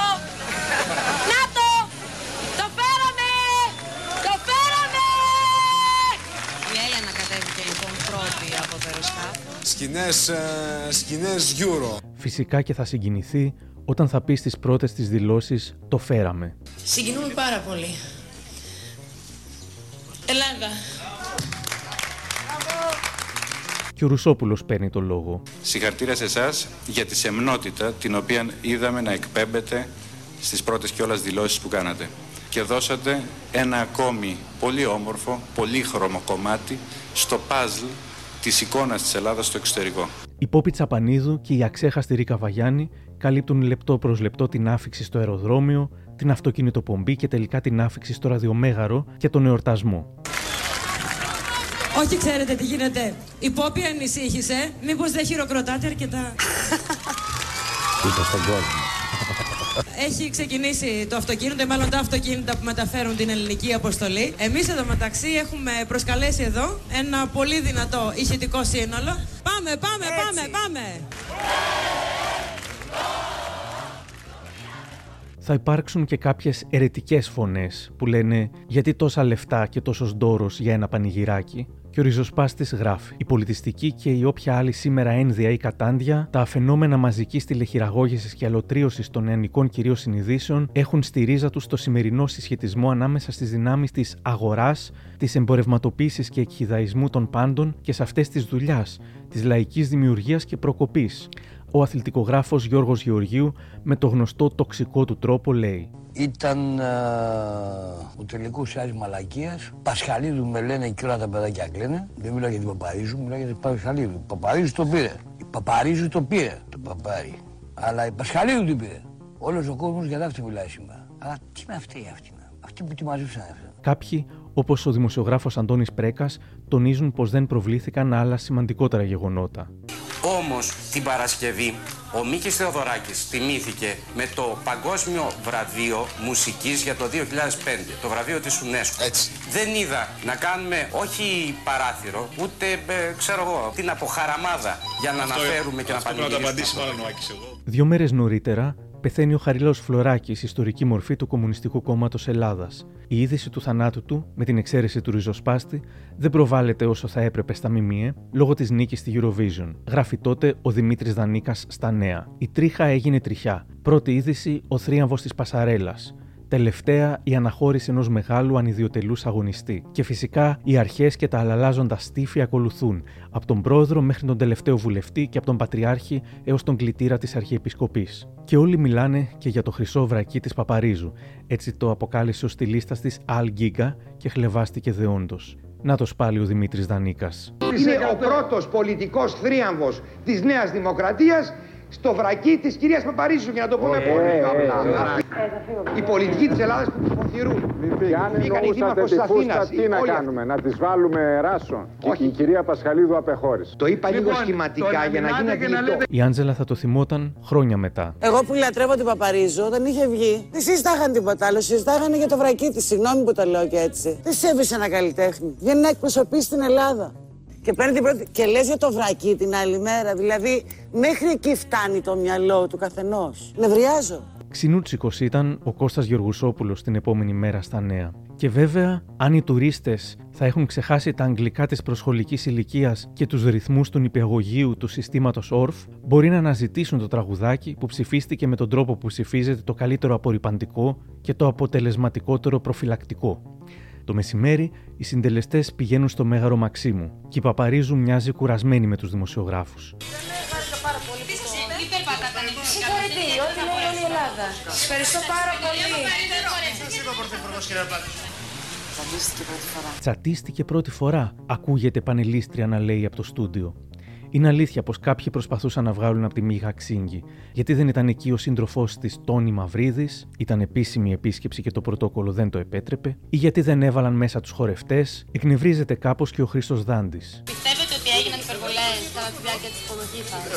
Σκηνές, ε, σκηνές Euro. φυσικά και θα συγκινηθεί όταν θα πει στις πρώτες της δηλώσεις «Το φέραμε». Συγκινούμε πάρα πολύ. Ελλάδα. Και ο Ρουσόπουλος παίρνει το λόγο. Συγχαρητήρια σε εσάς για τη σεμνότητα την οποία είδαμε να εκπέμπετε στις πρώτες κιόλας δηλώσεις που κάνατε. Και δώσατε ένα ακόμη πολύ όμορφο, πολύ χρώμο κομμάτι στο παζλ της εικόνας της Ελλάδας στο εξωτερικό. Η Πόπη Τσαπανίδου και η αξέχαστη Ρίκα Βαγιάννη καλύπτουν λεπτό προς λεπτό την άφηξη στο αεροδρόμιο, την αυτοκινητοπομπή και τελικά την άφηξη στο ραδιομέγαρο και τον εορτασμό. Όχι, ξέρετε τι γίνεται. Η Πόπη ανησύχησε. Μήπως δεν χειροκροτάτε αρκετά. Είπε στον κόσμο. Έχει ξεκινήσει το αυτοκίνητο, ή μάλλον τα αυτοκίνητα που μεταφέρουν την ελληνική αποστολή. Εμείς εδώ μεταξύ έχουμε προσκαλέσει εδώ ένα πολύ δυνατό ηχητικό σύνολο. Πάμε, πάμε, πάμε, πάμε! Θα υπάρξουν και κάποιες ερετικές φωνές που λένε «Γιατί τόσα λεφτά και τόσος ντόρος για ένα πανηγυράκι» και ο ριζοσπάστης γράφει «Η πολιτιστική και η όποια άλλη σήμερα ένδια ή κατάντια, τα αφαινόμενα μαζικής τηλεχειραγώγησης και αλωτρίωσης των νεανικών κυρίως συνειδήσεων έχουν στη ρίζα τους το σημερινό συσχετισμό ανάμεσα στις δυνάμεις της αγοράς, της εμπορευματοποίησης και εκχυδαϊσμού των πάντων και σε αυτές της δουλειάς, της λαϊκής δημιουργίας και προκοπής. Ο αθλητικογράφος Γιώργος Γεωργίου με το γνωστό τοξικό του τρόπο λέει Ήταν ε, ο τελικός σιάζ μαλακίας. Πασχαλίδου με λένε και όλα τα παιδάκια κλαίνε. Δεν μιλάω για την Παπαρίζου, μιλάω για την Πασχαλίδου. Παπαρίζου το πήρε. Η Παπαρίζου το πήρε το παπάρι. Αλλά η Πασχαλίδου την πήρε. Όλος ο κόσμος για αυτή μιλάει σήμερα. Αλλά τι με αυτή αυτή. Αυτοί που τη μαζούσαν αυτή. Κάποιοι, όπως ο δημοσιογράφος Αντώνης Πρέκας, τονίζουν πως δεν προβλήθηκαν άλλα σημαντικότερα γεγονότα. Όμως την Παρασκευή ο Μίκης Θεοδωράκης τιμήθηκε με το Παγκόσμιο Βραβείο Μουσικής για το 2005, το βραβείο της UNESCO. Έτσι. Δεν είδα να κάνουμε όχι παράθυρο, ούτε ε, ξέρω εγώ, την αποχαραμάδα για να αναφέρουμε και να Αυτό πρέπει να το πανηγυρίσουμε. απαντήσει μάλλον ο Άκης εγώ. Δύο μέρες νωρίτερα πεθαίνει ο Χαριλάος Φλωράκης, ιστορική μορφή του Κομμουνιστικού Κόμματος Ελλάδας. Η είδηση του θανάτου του, με την εξαίρεση του ριζοσπάστη, δεν προβάλλεται όσο θα έπρεπε στα ΜΜΕ λόγω της νίκης στη Eurovision. Γράφει τότε ο Δημήτρης Δανίκας στα νέα. Η τρίχα έγινε τριχιά. Πρώτη είδηση, ο θρίαμβος της Πασαρέλας. Τελευταία, η αναχώρηση ενός μεγάλου ανιδιοτελούς αγωνιστή. Και φυσικά οι αρχές και τα αλλαλάζοντα στήφη ακολουθούν, από τον πρόεδρο μέχρι τον τελευταίο βουλευτή και από τον πατριάρχη έως τον κλητήρα της Αρχιεπισκοπής. Και όλοι μιλάνε και για το χρυσό βρακί της Παπαρίζου. Έτσι το αποκάλυψε ο στυλίστα της Αλ Γκίγκα και χλεβάστηκε δεόντως. Να το πάλι ο Δημήτρης Δανίκας. Είναι ο πρώτος πολιτικός θρίαμβος της Νέας Δημοκρατίας στο βρακί της κυρίας Παπαρίζου, για να το πούμε πολύ πιο απλά. Η πολιτική της Ελλάδας που υποθυρούν. Και αν Βγήκαν οι εννοούσατε δήμαρχος τη ε, της φούστα, Αθήνας. τι να όλοι κάνουμε, να τις βάλουμε ράσο. Και Όχι. η κυρία Πασχαλίδου απεχώρησε. Το είπα λίγο Λοιπόν, σχηματικά για να γίνει αντιληπτό. Η Άντζελα θα το θυμόταν χρόνια μετά. Εγώ που λατρεύω την Παπαρίζου, όταν είχε βγει, δεν συζητάγανε τίποτα άλλο. Συζητάγανε για το βρακί της. Συγγνώμη που το λέω και έτσι. Δεν σέβησε ένα καλλιτέχνη. Βγαίνει να εκπροσωπήσει την Ελλάδα. Και παίρνει την πρώτη. Και λες για το βρακί την άλλη μέρα. Δηλαδή, μέχρι εκεί φτάνει το μυαλό του καθενός. Νευριάζω. Ξινούτσικος ήταν ο Κώστας Γεωργουσόπουλος την επόμενη μέρα στα νέα. Και βέβαια, αν οι τουρίστες θα έχουν ξεχάσει τα αγγλικά της προσχολικής ηλικίας και τους ρυθμούς του νηπιαγωγείου του συστήματος ORF, μπορεί να αναζητήσουν το τραγουδάκι που ψηφίστηκε με τον τρόπο που ψηφίζεται το καλύτερο απορριπαντικό και το αποτελεσματικότερο προφυλακτικό. Το μεσημέρι, οι συντελεστές πηγαίνουν στο Μέγαρο Μαξίμου και η Παπαρίζου μοιάζει κουρασμένη με τους δημοσιογράφους. Συγχαρητήρια, ό,τι λέει όλη η Ελλάδα. Σας ευχαριστώ πάρα πολύ. Σας είπα πρωθυπουργός κύριε Πάκη. Τσαντίστηκε πρώτη φορά. Τσατίστηκε πρώτη φορά, ακούγεται πανελίστρια να λέει από το στούντιο. Είναι αλήθεια πως κάποιοι προσπαθούσαν να βγάλουν από τη μύγα ξύγκη, γιατί δεν ήταν εκεί ο σύντροφός της Τόνι Μαυρίδης, ήταν επίσημη επίσκεψη και το πρωτόκολλο δεν το επέτρεπε, ή γιατί δεν έβαλαν μέσα τους χορευτές, εκνευρίζεται κάπως και ο Χρήστος Δάντης. Πιστεύετε ότι έγιναν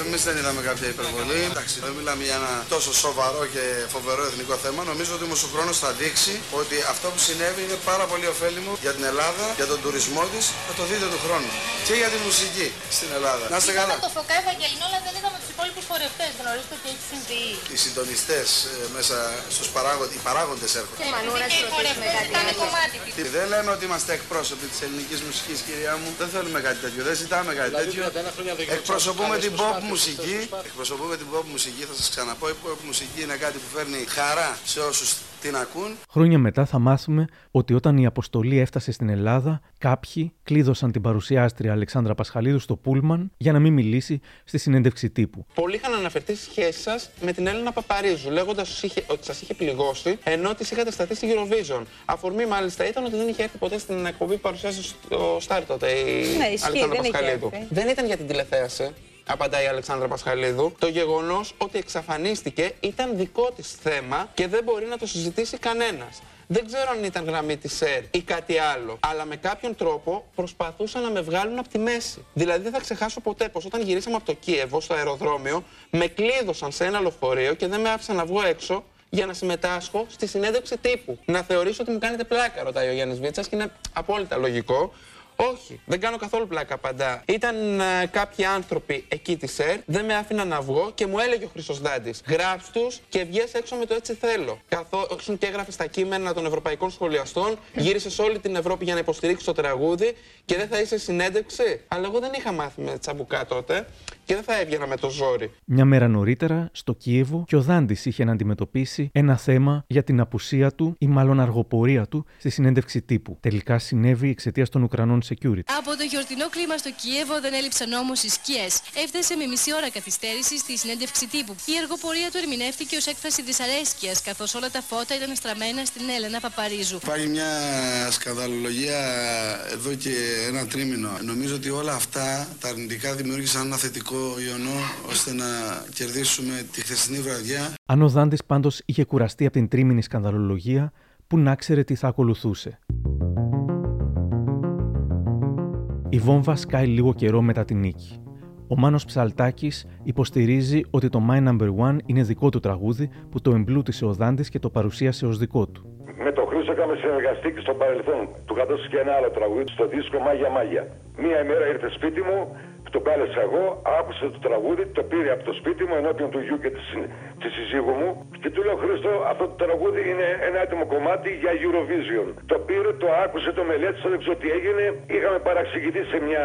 Εμείς δεν είδαμε κάποια υπερβολή. Εντάξει, δεν μιλάμε για ένα τόσο σοβαρό και φοβερό εθνικό θέμα. Νομίζω ότι όμω ο χρόνο θα δείξει ότι αυτό που συνέβη είναι πάρα πολύ ωφέλιμο για την Ελλάδα, για τον τουρισμό της. Θα το δείτε του χρόνου. Και για τη μουσική στην Ελλάδα. Να είστε καλά. Το Φωκά Ευαγγελινό, αλλά δεν είδαμε τους υπόλοιπους χορευτές. Γνωρίζετε ότι έχει συμβεί. Οι συντονιστές μέσα στους παράγοντε, οι παράγοντες έρχονται. Και μανούρα και οι χορευτές ήταν κομμάτι. Δεν λέμε ότι είμαστε εκπρόσωποι της ελληνικής μουσικής, κυρία μου. Δεν θέλουμε κάτι τέτοιο. Δεν ζητάμε κάτι τέτοιο. Εκπροσωπούμε την pop μουσική. Εκπροσωπούμε την pop μουσική. Θα σας ξαναπώ, η pop μουσική είναι κάτι που φέρνει χαρά σε όσους την ακούν. Χρόνια μετά θα μάθουμε ότι όταν η αποστολή έφτασε στην Ελλάδα, κάποιοι κλείδωσαν την παρουσιάστρια Αλεξάνδρα Πασχαλίδου στο Πούλμαν για να μην μιλήσει στη συνέντευξη τύπου. Πολλοί είχαν αναφερθεί στη σχέση σας με την Έλληνα Παπαρίζου, λέγοντας ότι σας είχε πληγώσει ενώ της είχατε σταθεί στη Eurovision. Αφορμή μάλιστα ήταν ότι δεν είχε έρθει ποτέ στην εκπομπή που παρουσιάζει στο Στάρ τότε η Ναι, ισχύει, Αλεξάνδρα δεν είχε Πασχαλίδου. έρθει. Δεν ήταν για την τηλεθέαση. Απαντάει η Αλεξάνδρα Πασχαλίδου. Το γεγονός ότι εξαφανίστηκε ήταν δικό της θέμα και δεν μπορεί να το συζητήσει κανένας. Δεν ξέρω αν ήταν γραμμή της ΕΡ ή κάτι άλλο. Αλλά με κάποιον τρόπο προσπαθούσαν να με βγάλουν από τη μέση. Δηλαδή δεν θα ξεχάσω ποτέ πως όταν γυρίσαμε από το Κίεβο στο αεροδρόμιο, με κλείδωσαν σε ένα λεωφορείο και δεν με άφησαν να βγω έξω για να συμμετάσχω στη συνέντευξη τύπου. Να θεωρήσω ότι μου κάνετε πλάκα, ρωτάει ο Γιάννης Βίτσας και είναι απόλυτα λογικό. Όχι, δεν κάνω καθόλου πλάκα απαντά. Ήταν ε, κάποιοι άνθρωποι εκεί της ΕΡ, δεν με άφηναν να βγω και μου έλεγε ο Χρυσός Δάντης: Γράψ τους και βγες έξω με το έτσι θέλω. Καθώ και έγραφες στα κείμενα των ευρωπαϊκών σχολιαστών, γύρισες σε όλη την Ευρώπη για να υποστηρίξεις το τραγούδι και δεν θα είσαι συνέντευξη. Αλλά εγώ δεν είχα μάθει με τσαμπουκά τότε και δεν θα έβγαινα με το ζόρι. Μια μέρα νωρίτερα, στο Κίεβο, και ο Δάντης είχε να αντιμετωπίσει ένα θέμα για την απουσία του ή μάλλον αργοπορία του στη συνέντευξη τύπου. Τελικά συνέβη εξαιτίας των Ουκρανών security. Από το χιορτινό κλίμα στο Κίεβο δεν έλειψαν όμως οι σκιές. Έφτασε με μισή ώρα καθυστέρησης στη συνέντευξη τύπου. Η αργοπορία του ερμηνεύτηκε ως έκφραση δυσαρέσκειας, καθώς όλα τα φώτα ήταν στραμμένα στην Έλενα Παπαρίζου. Υπάρχει μια σκανδαλολογία εδώ και ένα τρίμηνο. Νομίζω ότι όλα αυτά τα αρνητικά δημιούργησαν ένα θετικό ιονό ώστε να κερδίσουμε τη χθεσινή βραδιά. Αν ο Δάντης πάντως είχε κουραστεί από την τρίμηνη σκανδαλολογία, που να ξέρει τι θα ακολουθούσε. Η βόμβα σκάει λίγο καιρό μετά την νίκη. Ο Μάνος Ψαλτάκης υποστηρίζει ότι το My Number One είναι δικό του τραγούδι που το εμπλούτησε ο Δάντης και το παρουσίασε ως δικό του. Με τον Χρήστο είχαμε συνεργαστεί και στο παρελθόν. Του κατώσου και ένα άλλο τραγούδι στο δίσκο Μάγια Μάγια. Μία ημέρα ήρθε σπίτι μου, το κάλεσα εγώ, άκουσε το τραγούδι, το πήρε από το σπίτι μου ενώπιον του γιου και της, της συζύγου μου και του λέω Χρήστο αυτό το τραγούδι είναι ένα έτοιμο κομμάτι για Eurovision. Το πήρε, το άκουσε, το μελέτησε, δεν ξέρω τι έγινε. Είχαμε παραξηγηθεί σε μια,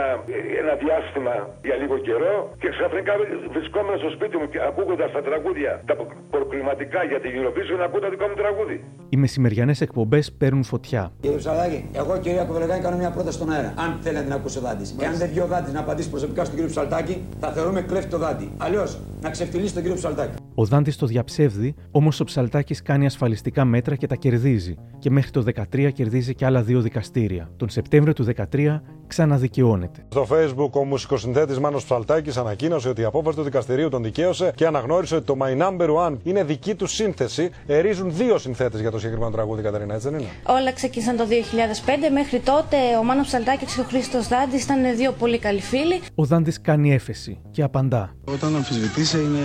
ένα διάστημα για λίγο καιρό και ξαφνικά βρισκόμενο στο σπίτι μου και ακούγοντα τα τραγούδια, τα προκληματικά για την Eurovision, ακούω το δικό μου τραγούδι. Οι μεσημεριανές εκπομπές παίρνουν φωτιά. Κύριε Ψαλάκη, εγώ κυρία Κοβελεγάνη κάνω μια πρόταση στον αέρα. Αν θέλει να την ακούσει ο Δάντη. Εάν δεν βγει ο Δάντη να απαντήσει προσωπικά στον κύριο Ψαλτάκη, θα θεωρούμε κλέφτη το Δάντη. Αλλιώς να ξεφτυλίσει τον κύριο Ψαλτάκη. Ο Δάντης το διαψεύδει, όμως ο Ψαλτάκης κάνει ασφαλιστικά μέτρα και τα κερδίζει. Και μέχρι το 13 κερδίζει και άλλα δύο δικαστήρια. Τον Σεπτέμβριο του 13 ξαναδικαιώνεται. Στο Facebook, ο μουσικοσυνθέτης Μάνος Ψαλτάκης ανακοίνωσε ότι η απόφαση του δικαστηρίου τον δικαίωσε και αναγνώρισε ότι το My Number One είναι δική του σύνθεση. Ερίζουν δύο συνθέτες για το συγκεκριμένο τραγούδι, Κατερίνα, έτσι δεν είναι; Όλα ξεκίνησαν το 2005. Μέχρι τότε ο Μάνος Ψαλτάκης και ο Χρήστος Δάντης ήταν δύο πολύ καλοί φίλοι. Ο Δάντης κάνει έφεση και απαντά. Όταν αμφισβητήσε είναι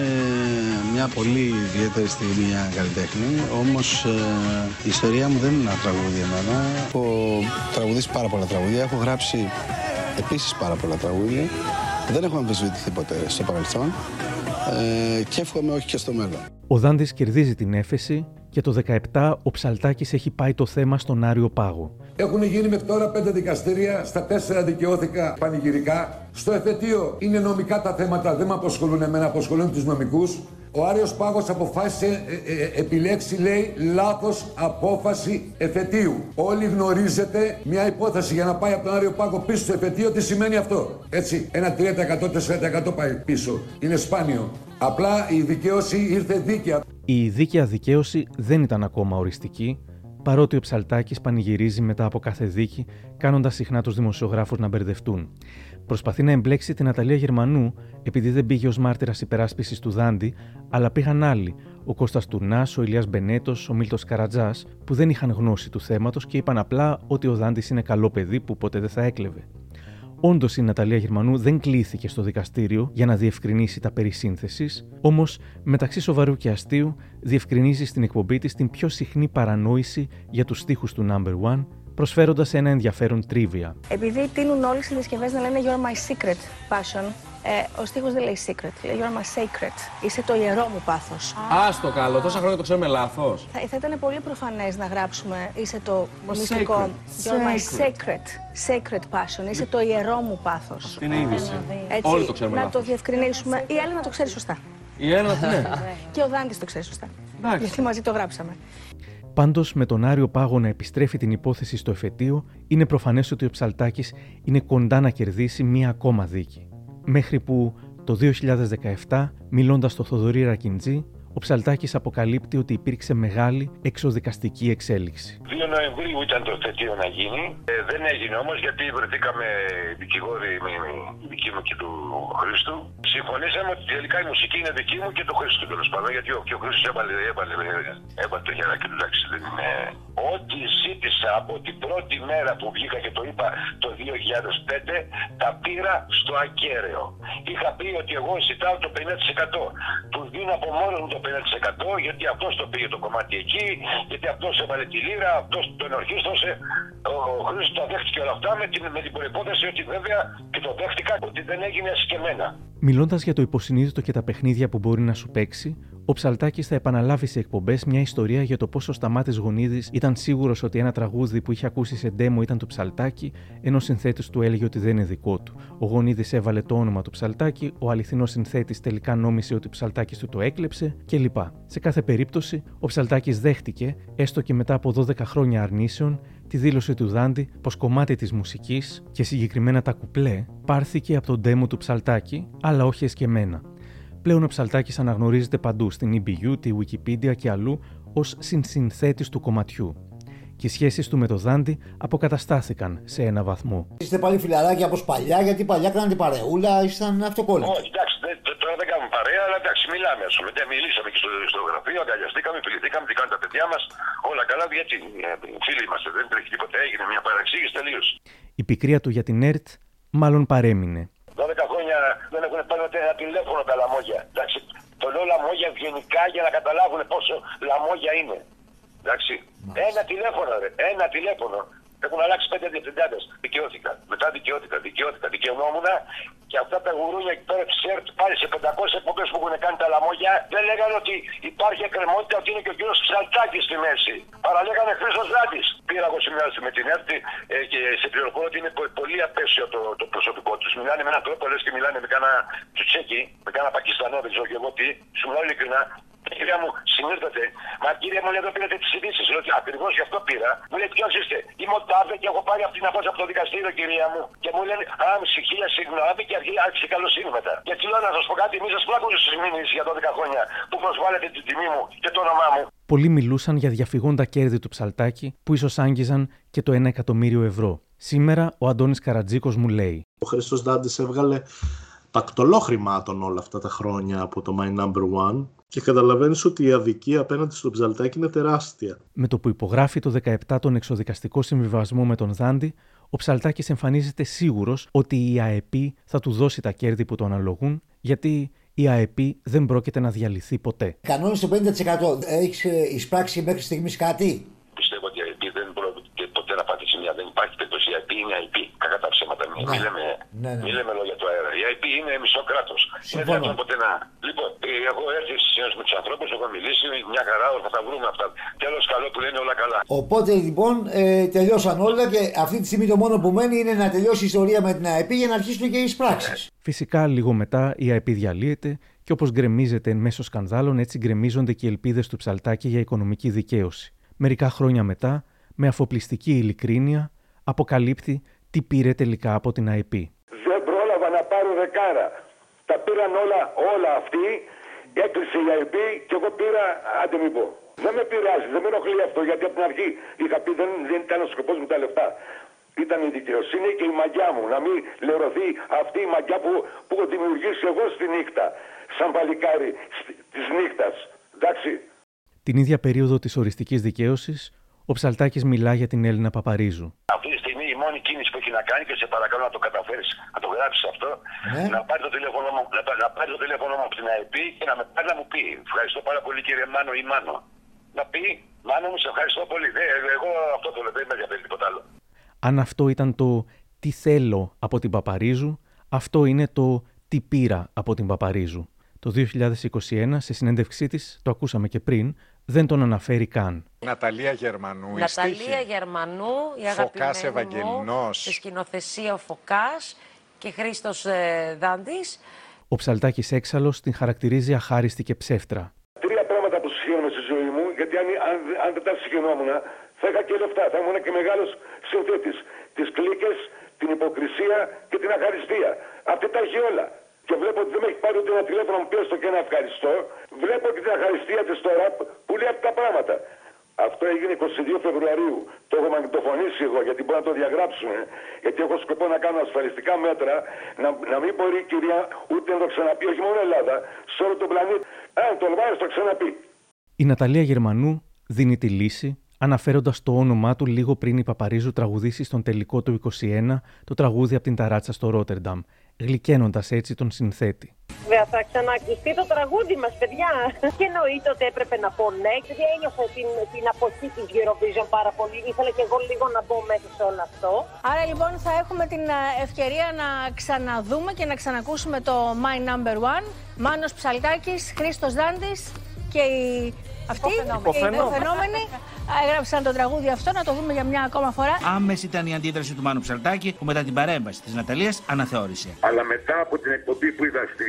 μια πολύ ιδιαίτερη στιγμή για καλλιτέχνη. Όμως η ιστορία μου δεν είναι ένα τραγούδι εμένα. Έχω τραγουδίσει πάρα πολλά τραγούδια. Έχω γράψει επίσης πάρα πολλά τραγούδια. Δεν έχω αμφισβητηθεί ποτέ στο παρελθόν. Ε, και εύχομαι όχι και στο μέλλον. Ο Δάντης κερδίζει την έφεση και το 17 ο Ψαλτάκης έχει πάει το θέμα στον Άριο Πάγο. Έχουν γίνει μέχρι τώρα πέντε δικαστήρια, στα τέσσερα δικαιώθηκα πανηγυρικά. Στο εφετείο είναι νομικά τα θέματα, δεν με αποσχολούν εμένα, αποσχολούν τους νομικούς. Ο Άριος Πάγος αποφάσισε, ε, ε, επιλέξει λέει λάθος απόφαση εφετείου. Όλοι γνωρίζετε μια υπόθεση για να πάει από τον Άριο Πάγο πίσω στο εφετείο, τι σημαίνει αυτό; Έτσι, ένα 3% 4% πάει πίσω. Είναι σπάνιο. Απλά η δικαίωση ήρθε δίκαια. Η δίκαια δικαίωση δεν ήταν ακόμα οριστική, παρότι ο Ψαλτάκης πανηγυρίζει μετά από κάθε δίκη, κάνοντας συχνά τους δημοσιογράφους να μπερδευτούν. Προσπαθεί να εμπλέξει την Αταλία Γερμανού επειδή δεν πήγε ως μάρτυρας υπεράσπισης του Δάντη, αλλά πήγαν άλλοι, ο Κώστας Τουρνάς, ο Ηλίας Μπενέτος, ο Μίλτος Καρατζάς, που δεν είχαν γνώση του θέματος και είπαν απλά ότι ο Δάντης είναι καλό παιδί που ποτέ δεν θα έκλεβε. Όντως η Ναταλία Γερμανού δεν κλήθηκε στο δικαστήριο για να διευκρινίσει τα περί σύνθεσης, όμως μεταξύ σοβαρού και αστείου διευκρινίζει στην εκπομπή της την πιο συχνή παρανόηση για τους στίχους του Number One, προσφέροντας ένα ενδιαφέρον τρίβια. Επειδή τείνουν όλοι οι συσκευές να λένε You're my secret passion, ε, ο στίχος δεν λέει secret, λέει You're my sacred. Είσαι το ιερό μου πάθος. Α το καλό, τόσα χρόνια το ξέρουμε λάθος. Θα, θα ήταν πολύ προφανές να γράψουμε Είσαι το μυστικό. You're my sacred. Sacred passion. Είσαι το ιερό μου πάθος. Τι είναι είδηση; Έτσι, Όλοι το ξέρουμε να λάθος. το διευκρινίσουμε. Η άλλη να το ξέρει σωστά. Η Έλληνα, ναι. Και ο Δάντης το ξέρει σωστά. Εντάξει. Γιατί μαζί το γράψαμε. Πάντως, με τον Άριο Πάγο να επιστρέφει την υπόθεση στο εφετείο, είναι προφανές ότι ο Ψαλτάκης είναι κοντά να κερδίσει μία ακόμα δίκη. Μέχρι που το 2017, μιλώντας στο Θοδωρή Ρακιντζή, ο Ψαλτάκης αποκαλύπτει ότι υπήρξε μεγάλη εξοδικαστική εξέλιξη. 2 Νοεμβρίου ήταν το θετίο να γίνει. Ε, δεν έγινε όμως γιατί βρεθήκαμε δικηγόροι με η δική μου και του Χρήστου. Συμφωνήσαμε ότι τελικά η μουσική είναι δική μου και του Χρήστου τέλος πάντων. Γιατί ο, και ο Χρήστος έβαλε, έβαλε, έβαλε το χεράκι του. Εντάξει, δεν είναι. Ό,τι ζήτησα από την πρώτη μέρα που βγήκα και το είπα το 2005, τα πήρα στο ακέραιο. Είχα πει ότι εγώ ζητάω το 50%. Τους δίνω από μόνος μου το 50% γιατί αυτός το πήγε το κομμάτι εκεί, γιατί αυτός έβαλε τη λίρα, αυτός τον ορχίστρωσε. Ο Χρήστος τα δέχτηκε όλα αυτά με την, με την προπόθεση ότι βέβαια και το δέχτηκα ότι δεν έγινε εσκεμμένα. Μιλώντας για το υποσυνείδητο και τα παιχνίδια που μπορεί να σου παίξει, ο Ψαλτάκης θα επαναλάβει σε εκπομπές μια ιστορία για το πόσο ο Σταμάτη Γονίδης ήταν σίγουρος ότι ένα τραγούδι που είχε ακούσει σε ντέμο ήταν του Ψαλτάκη, ενώ ο συνθέτης του έλεγε ότι δεν είναι δικό του. Ο Γονίδης έβαλε το όνομα του Ψαλτάκη, ο αληθινός συνθέτης τελικά νόμισε ότι ο Ψαλτάκης του το έκλεψε κλπ. Σε κάθε περίπτωση, ο Ψαλτάκης δέχτηκε, έστω και μετά από 12 χρόνια αρνήσεων, τη δήλωση του Δάντη πως κομμάτι της μουσικής και συγκεκριμένα τα κουπλέ πάρθηκε από τον ντέμο του Ψαλτάκη, αλλά όχι εσκεμμένα. Πλέον ο Ψαλτάκης αναγνωρίζεται παντού στην EBU, τη Wikipedia και αλλού ως συνσυνθέτης του κομματιού. Και οι σχέσεις του με το Δάντη αποκαταστάθηκαν σε ένα βαθμό. Είστε πάλι φιλαράκια όπως παλιά, γιατί παλιά κάνατε παρεούλα, ήσταν αυτοκόλλητοι. Όχι, εντάξει, δεν, δεν- τώρα δεν κάνουμε παρέα, αλλά εντάξει, μιλάμε. Ας πούμε. Δεν μιλήσαμε και στο, στο γραφείο, αγκαλιαστήκαμε, φιληθήκαμε, τι κάνουν τα παιδιά μας. Όλα καλά, γιατί ε, φίλοι είμαστε, δεν τρέχει τίποτα. Έγινε μια παραξήγηση τελείως. Η πικρία του για την ΕΡΤ μάλλον παρέμεινε. 12 χρόνια δεν έχουν πάρει ούτε ένα τηλέφωνο τα λαμόγια. Εντάξει, το λέω λαμόγια ευγενικά για να καταλάβουν πόσο λαμόγια είναι. Εντάξει, ένα τηλέφωνο, ρε, ένα τηλέφωνο. Έχουν αλλάξει πέντε διευθυντάδε. Δικαιώθηκα. Μετά δικαιώθηκα, δικαιώθηκα. Δικαιωνόμουν και αυτά τα γουρούνια εκεί πέρα τη ΕΡΤ πάλι σε 500 εκπομπές που έχουν κάνει τα λαμόγια δεν λέγανε ότι υπάρχει εκκρεμότητα ότι είναι και ο κύριος Ψαλτάκης στη μέση. Παραλέγανε Χρήστος Δάντη. Πήρα εγώ συνεργασία με την ΕΡΤ ε, και σε πληροφορώ ότι είναι πο- πολύ απέσιο το, το προσωπικό τους. Μιλάνε με έναν τρόπο λες και μιλάνε με κάνα τσουτσέκι, με κάνα Πακιστανό, δεν ξέρω και εγώ τι. Σου μιλάω ειλικρινά. Κυρία μου, συνήθετε. Μα κύριε μου, λέει εδώ πήρατε τις ειδήσεις. Λέω ότι ακριβώς γι' αυτό πήρα. Μου λέει ποιος είστε; Είμαι ο Τάβε και έχω πάρει αυτή την απόφαση από το δικαστήριο, κυρία μου. Και μου λένε Άμψη, χίλια συγγνώμη και αρχή- άρχισε καλοσύνη μετά. Και τι λέω να σας πω κάτι, μη σας πλάκουν στις μήνυσει για 12 χρόνια που προσβάλλετε την τιμή μου και το όνομά μου. Πολλοί μιλούσαν για διαφυγόντα κέρδη του Ψαλτάκη που ίσως άγγιζαν και το 1 εκατομμύριο ευρώ. Σήμερα ο Αντώνης Καρατζίκος μου λέει Ο Χρήστος Δάντης έβγαλε τακτολό χρημάτων όλα αυτά τα χρόνια από το My Number One και καταλαβαίνεις ότι η αδικία απέναντι στο Ψαλτάκι είναι τεράστια. Με το που υπογράφει το 17 τον εξοδικαστικό συμβιβασμό με τον Δάντη, ο Ψαλτάκης εμφανίζεται σίγουρος ότι η ΑΕΠ θα του δώσει τα κέρδη που του αναλογούν, γιατί η ΑΕΠ δεν πρόκειται να διαλυθεί ποτέ. Κανόνε το 50%. Έχεις εισπράξει μέχρι στιγμής κάτι; Πιστεύω ότι η IP δεν πρόκειται ποτέ να πατήσει μια. Δεν υπάρχει περίπτωση. Η IP είναι IP. Κακά τα ψέματα. Μην μη λέμε, Ναι, ναι. μη λέμε λόγια του αέρα. Η IP είναι μισό κράτος. Είναι δυνατόν ποτέ να. Λοιπόν, ε, έχω έρθει στι συνέντευξει με τους ανθρώπους, έχω μιλήσει. Μια χαρά, θα τα βρούμε αυτά. Τέλος καλό που λένε όλα καλά. Οπότε λοιπόν ε, τελειώσαν όλα και αυτή τη στιγμή το μόνο που μένει είναι να τελειώσει η ιστορία με την ΑΕΠ για να αρχίσουν και οι εισπράξεις. Φυσικά, λίγο μετά η ΑΕΠ διαλύεται και όπως γκρεμίζεται εν μέσω σκανδάλων, έτσι γκρεμίζονται και οι ελπίδες του Ψαλτάκη για οικονομική δικαίωση. Μερικά χρόνια μετά, με αφοπλιστική ειλικρίνεια, αποκαλύπτει τι πήρε τελικά από την ΑΕΠ. Δεν πρόλαβα να πάρω δεκάρα. Τα πήραν όλα, όλα αυτοί. Έκλεισε η IP και εγώ πήρα, άντε μην πω. Δεν με πειράζει, δεν με ενοχλεί αυτό γιατί από την αρχή είχα πει δεν, δεν ήταν ο σκοπός μου τα λεφτά. Ήταν η δικαιοσύνη και η μαγιά μου. Να μην λερωθεί αυτή η μαγιά που, που έχω δημιουργήσει εγώ στη νύχτα. Σαν παλικάρι της νύχτας. Εντάξει. Την ίδια περίοδο της οριστικής δικαίωσης, ο Ψαλτάκης μιλά για την Έλληνα Παπαρίζου. Αυτή τη στιγμή η μόνη κίνηση που έχει να κάνει και σε παρακαλώ να το καταφέρεις, να το γράψεις αυτό, να πάρει το τηλέφωνο μου, να, να πάρει το τηλέφωνο μου από την ΑΕΠ και να με πάρει να μου πει. Ευχαριστώ πάρα πολύ κύριε Μάνο ή Μάνο. Να πει, Μάνο μου, σε ευχαριστώ πολύ. Ε, εγώ αυτό το λέω, δεν με ενδιαφέρει τίποτα άλλο. Αν αυτό ήταν το τι θέλω από την Παπαρίζου, αυτό είναι το τι πήρα από την Παπαρίζου. Το 2021, σε συνέντευξή της, το ακούσαμε και πριν, δεν τον αναφέρει καν. Ναταλία Γερμανού, Ναταλία Γερμανού, η Φωκάς αγαπημένη μου, στη σκηνοθεσία ο Φωκάς και Χρήστος ε, Δάντης. Ο Ψαλτάκης Έξαλλος την χαρακτηρίζει αχάριστη και ψεύτρα. Τρία πράγματα που συγχαίρομαι στη ζωή μου, γιατί αν, αν, αν δεν τα συγχαινόμουν, θα είχα και λεφτά. Θα ήμουν και μεγάλος συνθέτη. Τις κλίκες, την υποκρισία και την αχαριστία. Αυτή τα έχει όλα και βλέπω ότι δεν με έχει πάρει ούτε ένα τηλέφωνο μου πέστο και ένα ευχαριστώ. Βλέπω και την ευχαριστία της τώρα που λέει αυτά τα πράγματα. Αυτό έγινε 22 Φεβρουαρίου. Το έχω μαγνητοφωνήσει εγώ γιατί μπορεί να το διαγράψουμε. Γιατί έχω σκοπό να κάνω ασφαλιστικά μέτρα να, να μην μπορεί η κυρία ούτε να το ξαναπεί, όχι μόνο Ελλάδα, σε όλο τον πλανήτη. Αν το βάλει, το ξαναπεί. Η Ναταλία Γερμανού δίνει τη λύση αναφέροντας το όνομά του λίγο πριν η Παπαρίζου τραγουδήσει στον τελικό του 21 το τραγούδι από την ταράτσα στο Ρότερνταμ γλυκαίνοντας έτσι τον συνθέτη. Βέβαια, θα ξανακουστεί το τραγούδι μας, παιδιά. Και εννοείται ότι έπρεπε να πω ναι, γιατί ένιωσα την, την αποχή της Eurovision πάρα πολύ. Ήθελα και εγώ λίγο να μπω μέσα σε όλο αυτό. Άρα λοιπόν θα έχουμε την ε, ευκαιρία να ξαναδούμε και να ξανακούσουμε το My Number One. Μάνος Ψαλτάκης, Χρήστος Δάντης και οι αυτοί οι υποφαινόμενοι έγραψαν το τραγούδι αυτό, να το δούμε για μια ακόμα φορά. Άμεση ήταν η αντίδραση του Μάνου Ψαλτάκη που μετά την παρέμβαση της Ναταλίας αναθεώρησε. Αλλά μετά από την εκπομπή που είδα, στη,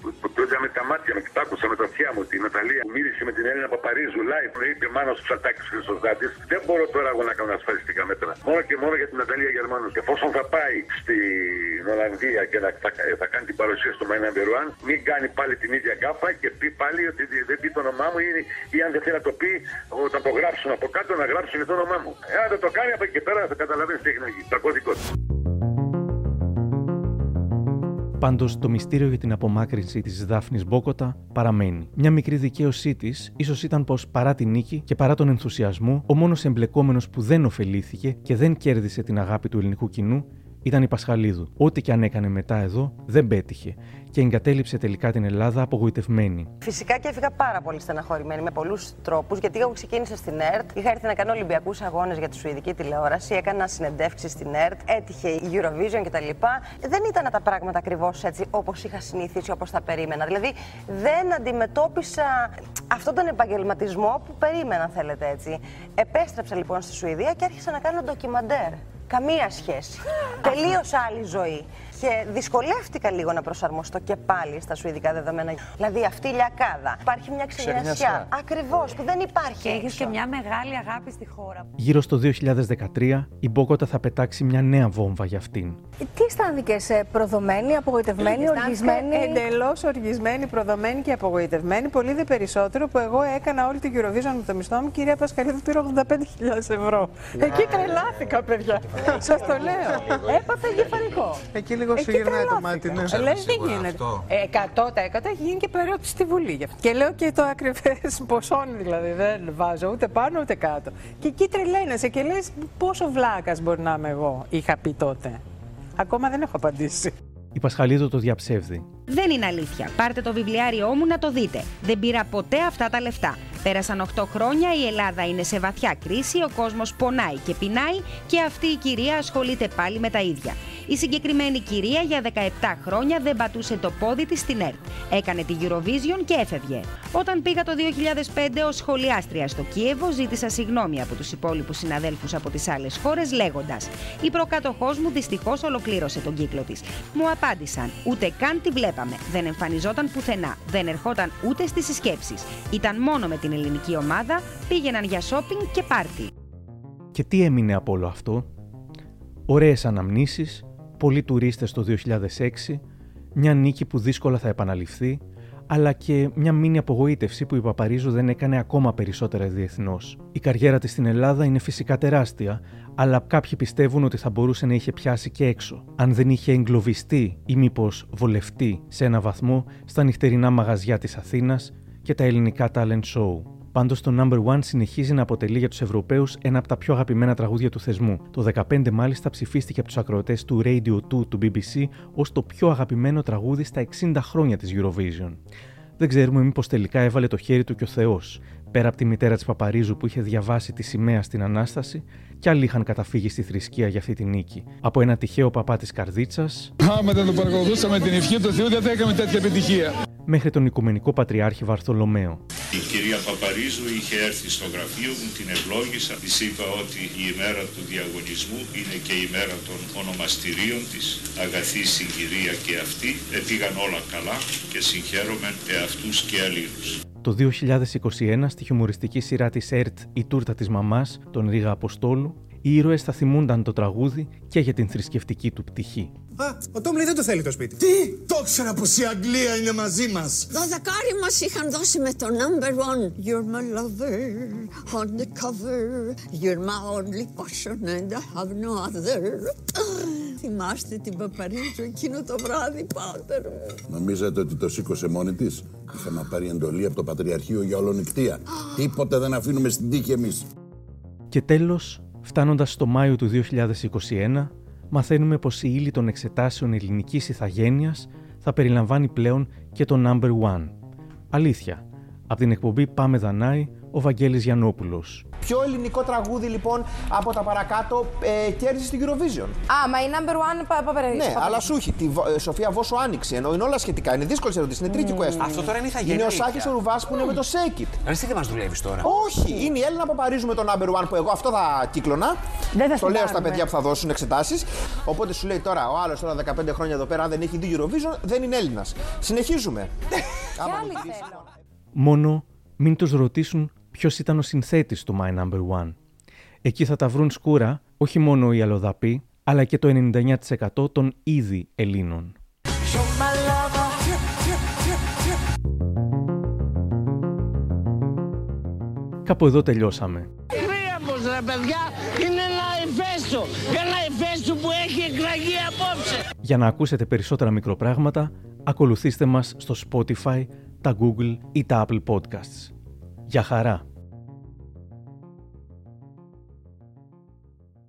που, που, που είδα με τα μάτια μου και τα άκουσα με τα αυτιά μου, την Ναταλία που μίλησε με την Έλληνα Παπαρίζου live που είπε Μάνος Ψαλτάκης Χρυσός Δάτης, δεν μπορώ τώρα εγώ να κάνω ασφαλιστικά μέτρα. Μόνο και μόνο για την Ναταλία Γερμανούς. Και εφόσον θα πάει στην Ολλανδία και θα, θα, θα κάνει την παρουσία στο Μαϊνά Μπερουάν, μην κάνει πάλι την ίδια γκάφα και πει πάλι ότι δεν πει το όνομά μου ή, ή αν δεν θέλει να το πει, όταν το γράψουν από κάτω να γράψουν το όνομά μου. Εάν δεν το κάνει από εκεί και πέρα θα καταλαβαίνεις τι έχει να γίνει. Τα κωδικό του. Πάντως, το μυστήριο για την απομάκρυνση της Δάφνης Μπόκοτα παραμένει. Μια μικρή δικαίωσή της ίσως ήταν πως παρά την νίκη και παρά τον ενθουσιασμό, ο μόνος εμπλεκόμενος που δεν ωφελήθηκε και δεν κέρδισε την αγάπη του ελληνικού κοινού ήταν η Πασχαλίδου. Ό,τι και αν έκανε μετά εδώ δεν πέτυχε και εγκατέλειψε τελικά την Ελλάδα απογοητευμένη. Φυσικά και έφυγα πάρα πολύ στεναχωρημένη με πολλούς τρόπους, γιατί εγώ ξεκίνησα στην ΕΡΤ. Είχα έρθει να κάνω Ολυμπιακούς Αγώνες για τη Σουηδική τηλεόραση, έκανα συνεντεύξεις στην ΕΡΤ, έτυχε η Eurovision κτλ. Δεν ήταν τα πράγματα ακριβώς έτσι όπως είχα συνηθίσει, όπως τα περίμενα. Δηλαδή δεν αντιμετώπισα αυτόν τον επαγγελματισμό που περίμενα, θέλετε έτσι. Επέστρεψα λοιπόν στη Σουηδία και άρχισα να κάνω ντοκιμαντέρ. Καμία σχέση. Τελείως άλλη ζωή. Και δυσκολεύτηκα λίγο να προσαρμοστώ και πάλι στα σουηδικά δεδομένα. Δηλαδή αυτή η λιακάδα. Υπάρχει μια ξενιασιά. Ακριβώς, που δεν υπάρχει. Και έχεις και μια μεγάλη αγάπη στη χώρα. Γύρω στο 2013, η Μπόκοτα θα πετάξει μια νέα βόμβα για αυτήν. Τι αισθάνθηκες, προδομένη, απογοητευμένη, οργισμένη; Εντελώς οργισμένη, προδομένη και απογοητευμένη. Πολύ δε περισσότερο που εγώ έκανα όλη την Eurovision με το μισθό μου. Κυρία Πασχαλίδου, πήρα 85.000 ευρώ. Εκεί τρελάθηκα, παιδιά. Σας το λέω. Έπαθα εγκεφαλικό. Εκεί λίγο σου γυρνάει το μάτι. Ναι. Λες, δεν γίνεται. 100% έχει γίνει και περίοδος στη Βουλή. Και λέω και το ακριβές ποσόν δηλαδή. Δεν βάζω ούτε πάνω ούτε κάτω. Και εκεί τρελαίνεσαι και λες πόσο βλάκας μπορεί να είμαι εγώ, είχα πει τότε. Ακόμα δεν έχω απαντήσει. Η Πασχαλίδου το διαψεύδει. Δεν είναι αλήθεια. Πάρτε το βιβλιάριό μου να το δείτε. Δεν πήρα ποτέ αυτά τα λεφτά. Πέρασαν 8 χρόνια, η Ελλάδα είναι σε βαθιά κρίση, ο κόσμος πονάει και πεινάει και αυτή η κυρία ασχολείται πάλι με τα ίδια. Η συγκεκριμένη κυρία για 17 χρόνια δεν πατούσε το πόδι της στην ΕΡΤ. Έκανε τη Eurovision και έφευγε. Όταν πήγα το 2005 ως σχολιάστρια στο Κίεβο, ζήτησα συγγνώμη από τους υπόλοιπους συναδέλφους από τις άλλες χώρες λέγοντας «Η προκάτοχός μου δυστυχώς ολοκλήρωσε τον κύκλο της». Μου απάντησαν «Ούτε καν τη βλέπαμε, δεν εμφανιζόταν πουθενά, δεν ερχόταν ούτε στις συσκέψεις. Ήταν μόνο με την ελληνική ομάδα, πήγαιναν για σόπινγκ και πάρτι». Και τι έμεινε από όλο αυτό; Ωραίες αναμνήσεις, πολλοί τουρίστες το 2006, μια νίκη που δύσκολα θα επαναληφθεί, αλλά και μια μήνυ απογοήτευση που η Παπαρίζου δεν έκανε ακόμα περισσότερα διεθνώς. Η καριέρα της στην Ελλάδα είναι φυσικά τεράστια, αλλά κάποιοι πιστεύουν ότι θα μπορούσε να είχε πιάσει και έξω, αν δεν είχε εγκλωβιστεί ή μήπως βολευτεί σε ένα βαθμό στα νυχτερινά μαγαζιά της Αθήνας και τα ελληνικά talent show. Πάντως το Number One συνεχίζει να αποτελεί για τους Ευρωπαίους ένα από τα πιο αγαπημένα τραγούδια του θεσμού. Το 2015 μάλιστα ψηφίστηκε από τους ακροατές του Radio 2 του BBC ως το πιο αγαπημένο τραγούδι στα 60 χρόνια της Eurovision. Δεν ξέρουμε μήπως τελικά έβαλε το χέρι του και ο Θεός, πέρα από τη μητέρα της Παπαρίζου που είχε διαβάσει τη σημαία στην ανάσταση, κι άλλοι είχαν καταφύγει στη θρησκεία για αυτή τη νίκη. Από ένα τυχαίο παπά της Καρδίτσας. Άμα δεν το παρακολουθούσαμε την ευχή του Θεού, δεν θα είχαμε τέτοια επιτυχία. Μέχρι τον Οικουμενικό Πατριάρχη Βαρθολομαίο. Η κυρία Παπαρίζου είχε έρθει στο γραφείο μου, την ευλόγησα. Της είπα ότι η ημέρα του διαγωνισμού είναι και η μέρα των ονομαστηρίων της. Αγαθή συγκυρία και αυτή. Επήγαν όλα καλά και συγχαίρομαι εαυτούς και αλλήλους. Το 2021, στη χιουμοριστική σειρά της ΕΡΤ «Η τούρτα της μαμάς», τον Ρίγα Αποστόλου, οι ήρωες θα θυμούνταν το τραγούδι και για την θρησκευτική του πτυχή. Α, ο Τόμλι δεν το θέλει το σπίτι. Τι! Το ήξερα πως η Αγγλία είναι μαζί μας. Δωδεκάρι μας είχαν δώσει με το number one. You're my lover, on the cover. You're my only passion and I have no other. Θυμάστε την Παπαρίζου εκείνο το βράδυ, πάτερ μου. Νομίζετε ότι το σήκωσε μόνη της; Είχαμε πάρει εντολή από το Πατριαρχείο για ολονικτία. Τίποτε δεν αφήνουμε στην τύχη εμείς. Και τέλος, φτάνοντας στο Μάιο του 2021, μαθαίνουμε πως η ύλη των εξετάσεων ελληνικής ηθαγένειας θα περιλαμβάνει πλέον και το number one. Αλήθεια. Από την εκπομπή Πάμε Δανάη, ο Βαγγέλης Γιαννόπουλος. Ποιο ελληνικό τραγούδι λοιπόν από τα παρακάτω ε, κέρδισε στην Eurovision; Α, μα η number one παπερέ. Ναι, αλλά σου έχει. Τη ε, Σοφία Βόσο άνοιξε. Ενώ είναι όλα σχετικά. Είναι δύσκολες ερωτήσεις. Είναι τρίκη mm. Αυτό τώρα είναι θα Είναι ο Σάκης ο Ρουβάς που είναι με το Shake It. τι δεν μας δουλεύεις τώρα. Όχι, είναι η Έλληνα Παπαρίζου με το number one που εγώ αυτό θα κύκλωνα. Δεν θα το λέω στα παιδιά που θα δώσουν εξετάσεις. Οπότε σου λέει τώρα ο άλλος τώρα 15 χρόνια εδώ πέρα, αν δεν έχει δει Eurovision, δεν είναι Έλληνας. Συνεχίζουμε. Μόνο μην τους ρωτήσουν ποιος ήταν ο συνθέτης του My Number One. Εκεί θα τα βρουν σκούρα όχι μόνο οι αλλοδαποί, αλλά και το 99% των ήδη Ελλήνων. Κάπου εδώ τελειώσαμε. Κρύαμος ρε παιδιά είναι ένα υφέστο, ένα υφέστο που έχει εκραγεί απόψε. Για να ακούσετε περισσότερα μικροπράγματα, ακολουθήστε μας στο Spotify, τα Google ή τα Apple Podcasts για χαρά.